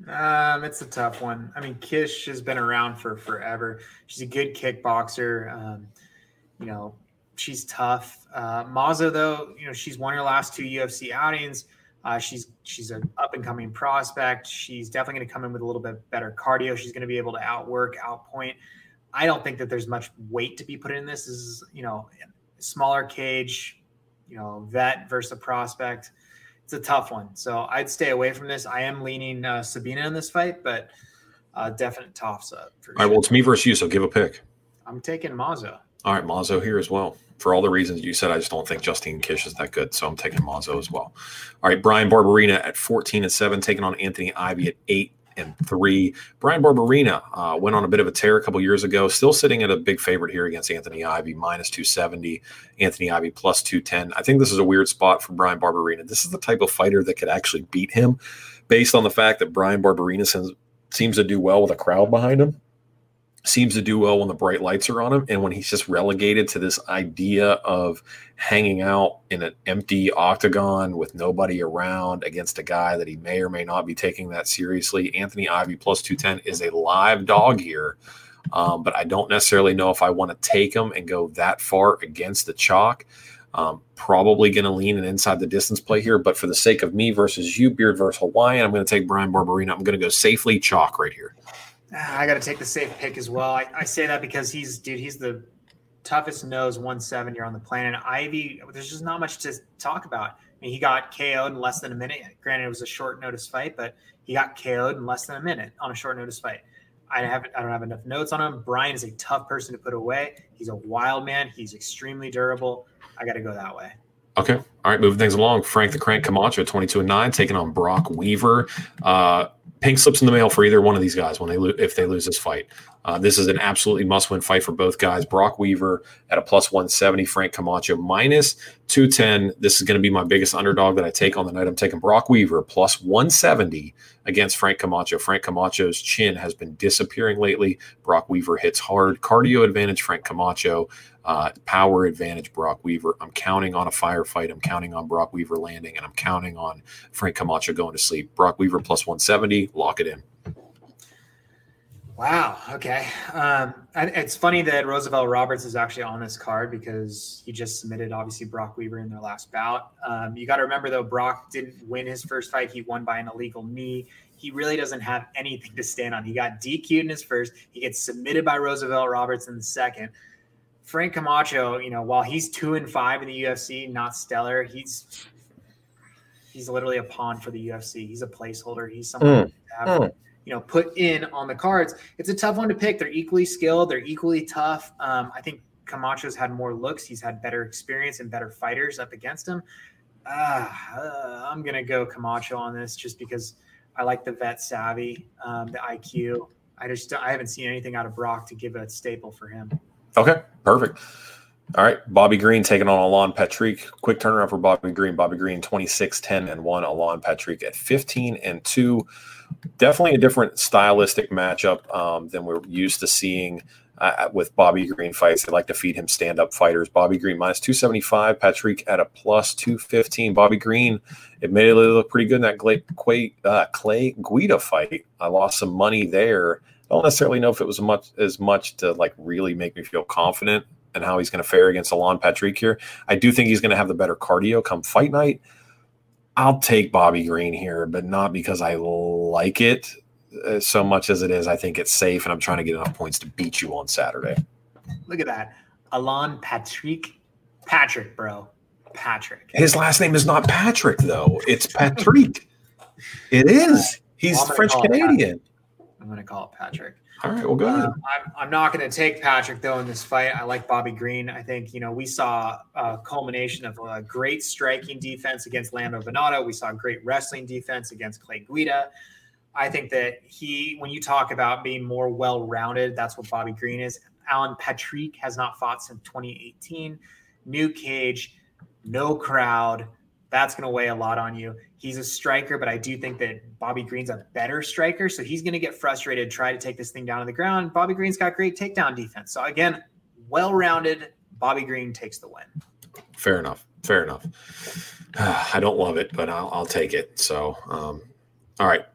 Um, it's a tough one. I mean, Kish has been around for forever. She's a good kickboxer. Um, you know, she's tough. Uh, Mazo, though, you know, she's won her last two UFC outings. Uh, she's she's an up and coming prospect. She's definitely going to come in with a little bit better cardio. She's going to be able to outwork, outpoint. I don't think that there's much weight to be put in this. This is you know smaller cage, you know vet versus a prospect. It's a tough one, so I'd stay away from this. I am leaning uh, Sabina in this fight, but uh, definite toss up. All sure. right, well, it's me versus you, so give a pick. I'm taking Mazo. All right, Mazo here as well. For all the reasons you said, I just don't think Justine Kish is that good. So I'm taking Mazo as well. All right, Bryan Barberena at 14 and 7, taking on Anthony Ivy at 8 and 3. Bryan Barberena uh, went on a bit of a tear a couple years ago, still sitting at a big favorite here against Anthony Ivy, minus 270. Anthony Ivy plus 210. I think this is a weird spot for Bryan Barberena. This is the type of fighter that could actually beat him based on the fact that Bryan Barberena seems to do well with a crowd behind him seems to do well when the bright lights are on him and when he's just relegated to this idea of hanging out in an empty octagon with nobody around against a guy that he may or may not be taking that seriously anthony ivy plus 210 is a live dog here um, but i don't necessarily know if i want to take him and go that far against the chalk um, probably going to lean an inside the distance play here, but for the sake of me versus you, Beard versus Hawaiian, I'm going to take brian Barberena. I'm going to go safely chalk right here. I got to take the safe pick as well. I, I, say that because he's, dude, he's the toughest nose 170 on the planet. Ivy, there's just not much to talk about. I mean, he got KO'd in less than a minute. Granted, it was a short notice fight, but he got KO'd in less than a minute on a short notice fight. I haven't, I don't have enough notes on him. Brian is a tough person to put away. He's a wild man. He's extremely durable. I got to go that way. Okay. All right. Moving things along. Frank the Crank Camacho, 22 and 9, taking on Brock Weaver. Uh, pink slips in the mail for either one of these guys when they lo- if they lose this fight. Uh, this is an absolutely must-win fight for both guys. Brock Weaver at a plus 170, Frank Camacho minus 210. This is going to be my biggest underdog that I take on the night. I'm taking Brock Weaver plus 170 against Frank Camacho. Frank Camacho's chin has been disappearing lately. Brock Weaver hits hard. Cardio advantage, Frank Camacho. Uh, power advantage, Brock Weaver. I'm counting on a firefight. I'm counting on Brock Weaver landing, and I'm counting on Frank Camacho going to sleep. Brock Weaver plus 170. Lock it in. Wow. Okay. Um, it's funny that Roosevelt Roberts is actually on this card because he just submitted, obviously, Brock Weaver in their last bout. Um, you got to remember, though, Brock didn't win his first fight. He won by an illegal knee. He really doesn't have anything to stand on. He got DQ'd in his first. He gets submitted by Roosevelt Roberts in the second. Frank Camacho, you know, while he's two and five in the UFC, not stellar, he's he's literally a pawn for the UFC. He's a placeholder. He's someone mm. You know put in on the cards. It's a tough one to pick. They're equally skilled. They're equally tough. Um, I think Camacho's had more looks. He's had better experience and better fighters up against him. Uh, uh, I'm gonna go Camacho on this just because I like the vet savvy, um, the IQ. I just I haven't seen anything out of Brock to give a staple for him. Okay, perfect. All right, Bobby Green taking on Alan Patrick. Quick turnaround for Bobby Green. Bobby Green 26 10 and 1. Alan Patrick at 15 and 2. Definitely a different stylistic matchup um, than we're used to seeing uh, with Bobby Green fights. They like to feed him stand up fighters. Bobby Green minus 275. Patrick at a plus 215. Bobby Green admittedly looked pretty good in that Clay, Clay, uh, Clay Guida fight. I lost some money there. I don't necessarily know if it was much as much to like really make me feel confident and how he's going to fare against Alan Patrick here. I do think he's going to have the better cardio come fight night. I'll take Bobby Green here, but not because I like it uh, so much as it is. I think it's safe, and I'm trying to get enough points to beat you on Saturday. Look at that, Alan Patrick, Patrick, bro, Patrick. His last name is not Patrick though; it's Patrick. it is. He's French Canadian. I'm going to call it Patrick. All right, well, go ahead. Uh, I'm, I'm not going to take Patrick though in this fight. I like Bobby Green. I think you know we saw a culmination of a great striking defense against Lando Vannata. We saw great wrestling defense against Clay Guida. I think that he, when you talk about being more well-rounded, that's what Bobby Green is. Alan Patrick has not fought since 2018. New cage, no crowd, That's going to weigh a lot on you. He's a striker, but I do think that Bobby Green's a better striker. So he's going to get frustrated, try to take this thing down to the ground. Bobby Green's got great takedown defense. So again, well rounded. Bobby Green takes the win. Fair enough. Fair enough. I don't love it, but I'll, I'll take it. So, um, all right.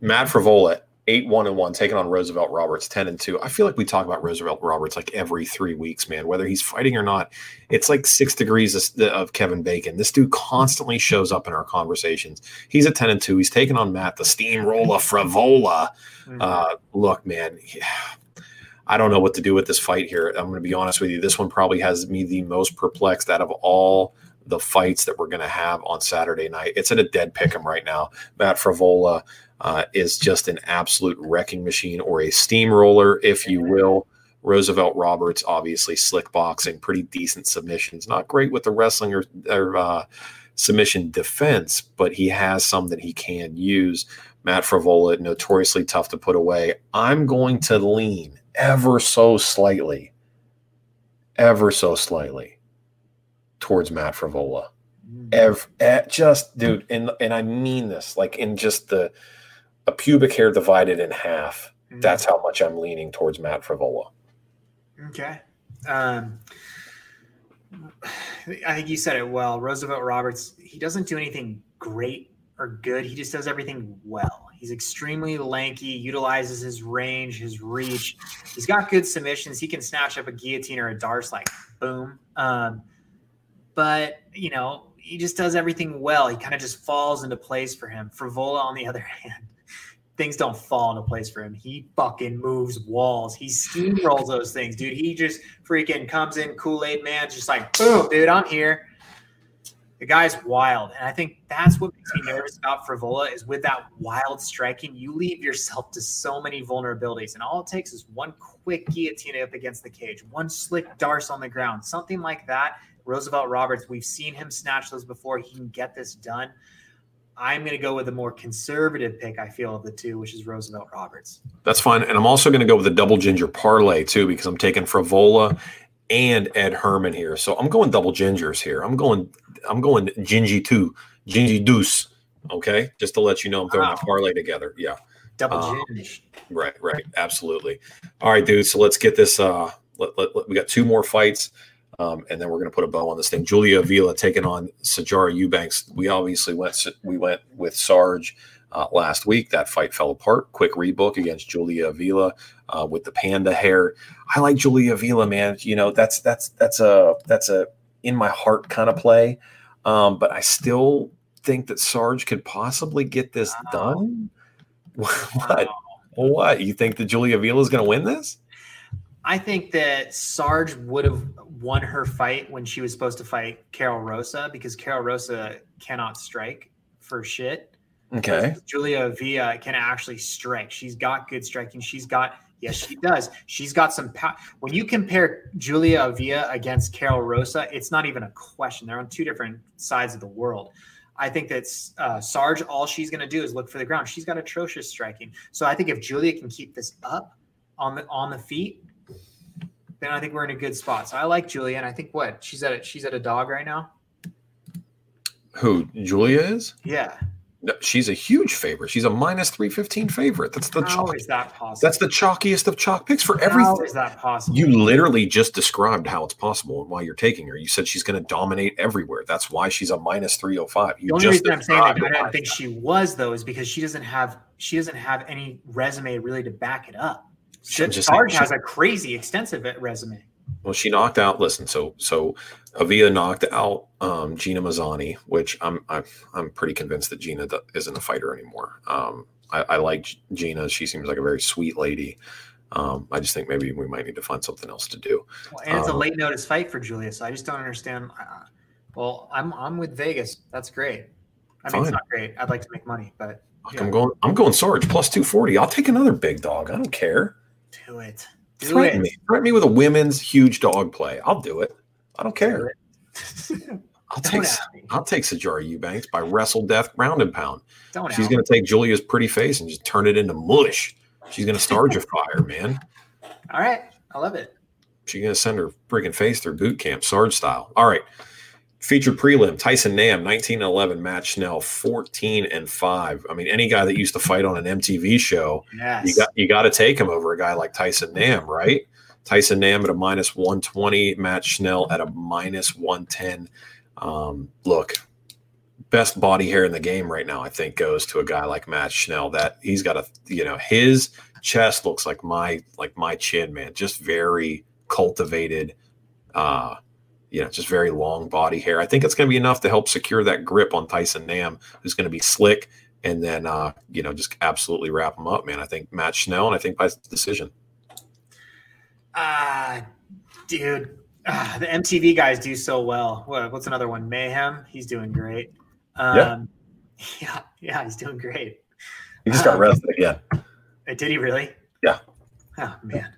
Matt Frevola eight one and one, taking on Roosevelt Roberts ten and two. I feel like we talk about Roosevelt Roberts like every three weeks, man. Whether he's fighting or not, it's like six degrees of, of Kevin Bacon. This dude constantly shows up in our conversations. He's a ten and two. He's taking on Matt the Steamroller Frevola. Mm-hmm. Uh, look, man. Yeah. I don't know what to do with this fight here. I'm going to be honest with you. This one probably has me the most perplexed out of all the fights that we're going to have on Saturday night. It's at a dead pick 'em right now. Matt Frevola uh, is just an absolute wrecking machine or a steamroller, if you will. Roosevelt Roberts, obviously slick boxing, pretty decent submissions. Not great with the wrestling or, or uh, submission defense, but he has some that he can use. Matt Frevola, notoriously tough to put away. I'm going to lean ever so slightly, ever so slightly towards Matt Frevola. Mm. Ever, just dude, and and I mean this, like in just the a pubic hair divided in half. Mm-hmm. That's how much I'm leaning towards Matt Frevola. Okay. Um, I think you said it well. Roosevelt Roberts, he doesn't do anything great or good. He just does everything well. He's extremely lanky, utilizes his range, his reach. He's got good submissions. He can snatch up a guillotine or a darce like boom. Um, but, you know, he just does everything well. He kind of just falls into place for him. Frevola, on the other hand, things don't fall into place for him. He fucking moves walls. He steamrolls those things, dude. He just freaking comes in Kool Aid man, just like boom, dude, I'm here. The guy's wild, and I think that's what makes me nervous about Frevola is with that wild striking, you leave yourself to so many vulnerabilities, and all it takes is one quick guillotine up against the cage, one slick darce on the ground, something like that. Roosevelt Roberts, we've seen him snatch those before. He can get this done. I'm going to go with a more conservative pick, I feel, of the two, which is Roosevelt Roberts. That's fine. And I'm also going to go with the double ginger parlay, too, because I'm taking Frevola and Ed Herman here. So I'm going double gingers here. I'm going, I'm going Gingy two, Gingy deuce. Okay. Just to let you know, I'm throwing wow. a parlay together. Yeah. Double ginge. Right. Right. Absolutely. All right, dude. So let's get this. Uh, let, let, let, we got two more fights. Um, and then we're going to put a bow on this thing. Julia Avila taking on Sijara Eubanks. We obviously went we went with Sarge uh, last week. That fight fell apart. Quick rebook against Julia Avila uh, with the panda hair. I like Julia Avila, man. You know that's that's that's a that's a in my heart kind of play. Um, but I still think that Sarge could possibly get this done. what? What? You think that Julia Avila is going to win this? I think that Sarge would have won her fight when she was supposed to fight Karol Rosa because Karol Rosa cannot strike for shit. Okay. Julia Villa can actually strike. She's got good striking. She's got yes, she does. She's got some power. When you compare Julia Villa against Karol Rosa, it's not even a question. They're on two different sides of the world. I think that's uh, Sarge. All she's going to do is look for the ground. She's got atrocious striking. So I think if Julia can keep this up on the on the feet, then I think we're in a good spot. So I like Julia, and I think what she's at a, she's at a dog right now. Who Julia is? Yeah. No, she's a huge favorite. She's a minus three fifteen favorite. That's the how chalk- is that possible? That's the chalkiest of chalk picks for everything. How is that possible? You literally just described how it's possible and why you're taking her. You said she's going to dominate everywhere. That's why she's a minus three hundred oh five. The only reason I'm saying that I don't think she was though is because she doesn't have she doesn't have any resume really to back it up. Sarge has a crazy extensive resume. Well, she knocked out. Listen, so so Avila knocked out um, Gina Mazany, which I'm I'm I'm pretty convinced that Gina isn't a fighter anymore. Um, I, I, like Gina; she seems like a very sweet lady. Um, I just think maybe we might need to find something else to do. Well, and it's a um, late notice fight for Julia, so I just don't understand. Uh, well, I'm I'm with Vegas. That's great. I mean, Fine. it's not great. I'd like to make money, but yeah. I'm going. I'm going Sarge plus two forty. I'll take another big dog. I don't care. Do it. Do threaten it. me. Threaten me with a women's huge dog play. I'll do it. I don't care. I'll take I'll take Sijara Eubanks by wrestle death ground and pound. Don't She's going to take Julia's pretty face and just turn it into mush. She's going to start your fire, man. All right, I love it. She's going to send her freaking face through boot camp, Sarge style. All right, Featured prelim Tyson Nam, 19 11, Matt Schnell, 14 and 5. I mean, any guy that used to fight on an MTV show, Yes. you got you got to take him over a guy like Tyson Nam, right? Tyson Nam at a minus 120, Matt Schnell at a minus 110. Um, look, best body hair in the game right now, I think, goes to a guy like Matt Schnell. That he's got a you know, his chest looks like my like my chin, man. Just very cultivated, uh, you know, just very long body hair. I think it's gonna be enough to help secure that grip on Tyson Nam, who's gonna be slick and then uh, you know, just absolutely wrap him up, man. I think Matt Schnell, and I think by decision. Ah, dude. Ah, the MTV guys do so well. What, what's another one? Mayhem. He's doing great. Um, Yeah. yeah. Yeah, he's doing great. He just got arrested again. Uh, Did he really? Yeah. Oh man.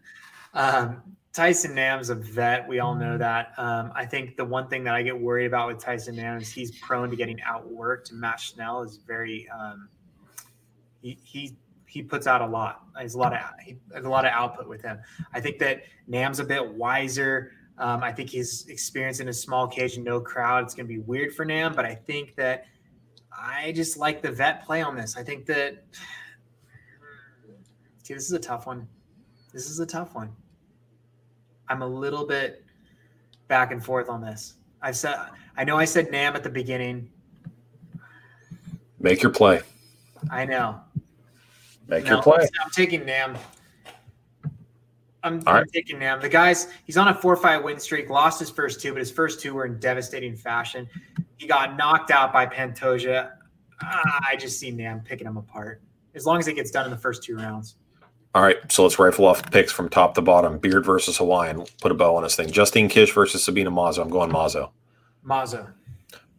Um, Tyson Nam's a vet. We all know that. Um, I think the one thing that I get worried about with Tyson Nam is he's prone to getting outworked. And Matt Schnell is very um, he he he puts out a lot. There's a lot of he, a lot of output with him. I think that Nam's a bit wiser. Um, I think he's experienced in a small cage and no crowd. It's going to be weird for Nam, but I think that I just like the vet play on this. I think that See, this is a tough one. This is a tough one. I'm a little bit back and forth on this. I've said I know I said Nam at the beginning. Make your play. I know. Make No, your play. I'm taking Nam. I'm, I'm right. taking Nam. The guys, he's on a four-five win streak. Lost his first two, but his first two were in devastating fashion. He got knocked out by Pantoja. I just see Nam picking him apart. As long as it gets done in the first two rounds. All right, so let's rifle off the picks from top to bottom. Beard versus Hawaiian. Put a bow on this thing. Justine Kish versus Sabina Mazo. I'm going Mazo. Mazo,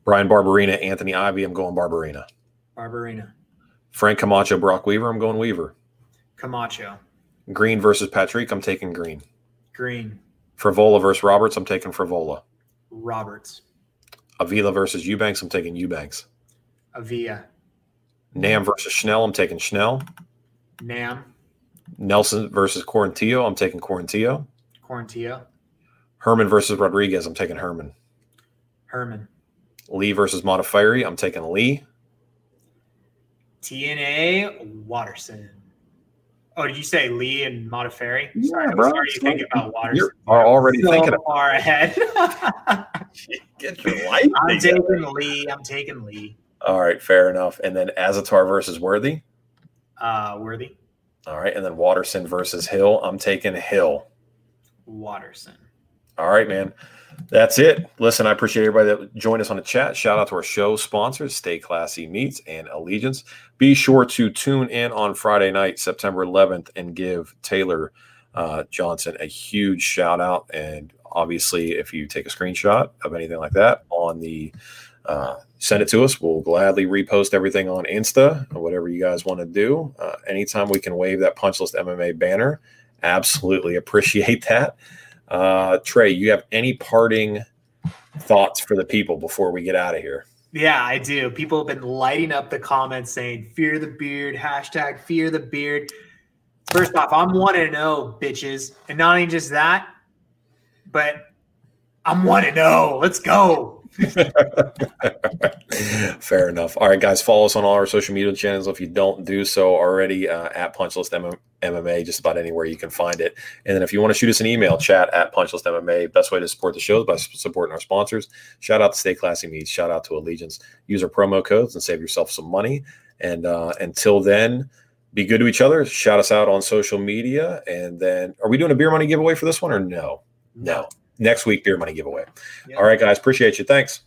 Bryan Barberena, Anthony Ivy. I'm going Barberena. Barberena, Frank Camacho, Brock Weaver. I'm going Weaver. Camacho, Green versus Patrick. I'm taking Green. Green, Frevola versus Roberts. I'm taking Frevola. Roberts, Avila versus Eubanks. I'm taking Eubanks. Avia, Nam versus Schnell. I'm taking Schnell. Nam, Nelson versus Quarantillo. I'm taking Quarantillo. Quarantillo, Herman versus Rodriguez. I'm taking Herman. Herman, Lee versus Modafferi. I'm taking Lee. TNA, Waterson. Oh, did you say Lee and Modafferi? Yeah, Sorry, I bro. was already thinking about Waterson. You're already so thinking of far ahead. get your life. I'm together. taking Lee. I'm taking Lee. All right, fair enough. And then Azaitar versus Worthy. Uh, Worthy, All right, and then Waterson versus Hill. I'm taking Hill. Waterson. All right, man. That's it. Listen, I appreciate everybody that joined us on the chat. Shout out to our show sponsors, Stay Classy Meats and Allegiance. Be sure to tune in on Friday night, September 11th, and give Taylor uh, Johnson a huge shout out. And obviously, if you take a screenshot of anything like that on the uh, send it to us. We'll gladly repost everything on Insta or whatever you guys want to do. Uh, anytime we can wave that Punchlist MMA banner, absolutely appreciate that. Uh, Trey, you have any parting thoughts for the people before we get out of here? Yeah, I do. People have been lighting up the comments saying "Fear the beard," hashtag Fear the beard. First off, I'm one and zero, bitches, and not only just that, but I'm one and zero. Let's go. Fair enough. All right, guys, follow us on all our social media channels if you don't do so already uh, at Punchlist MMA, just about anywhere you can find it. And then if you want to shoot us an email, chat at Punchlist MMA. Best way to support the show is by supporting our sponsors. Shout out to Stay Classy Meats. Shout out to Allegiance. Use our promo codes and save yourself some money. And uh, until then, be good to each other. Shout us out on social media. And then, are we doing a beer money giveaway for this one or no? No. Next week, beer money giveaway. Yeah. All right, guys. Appreciate you. Thanks.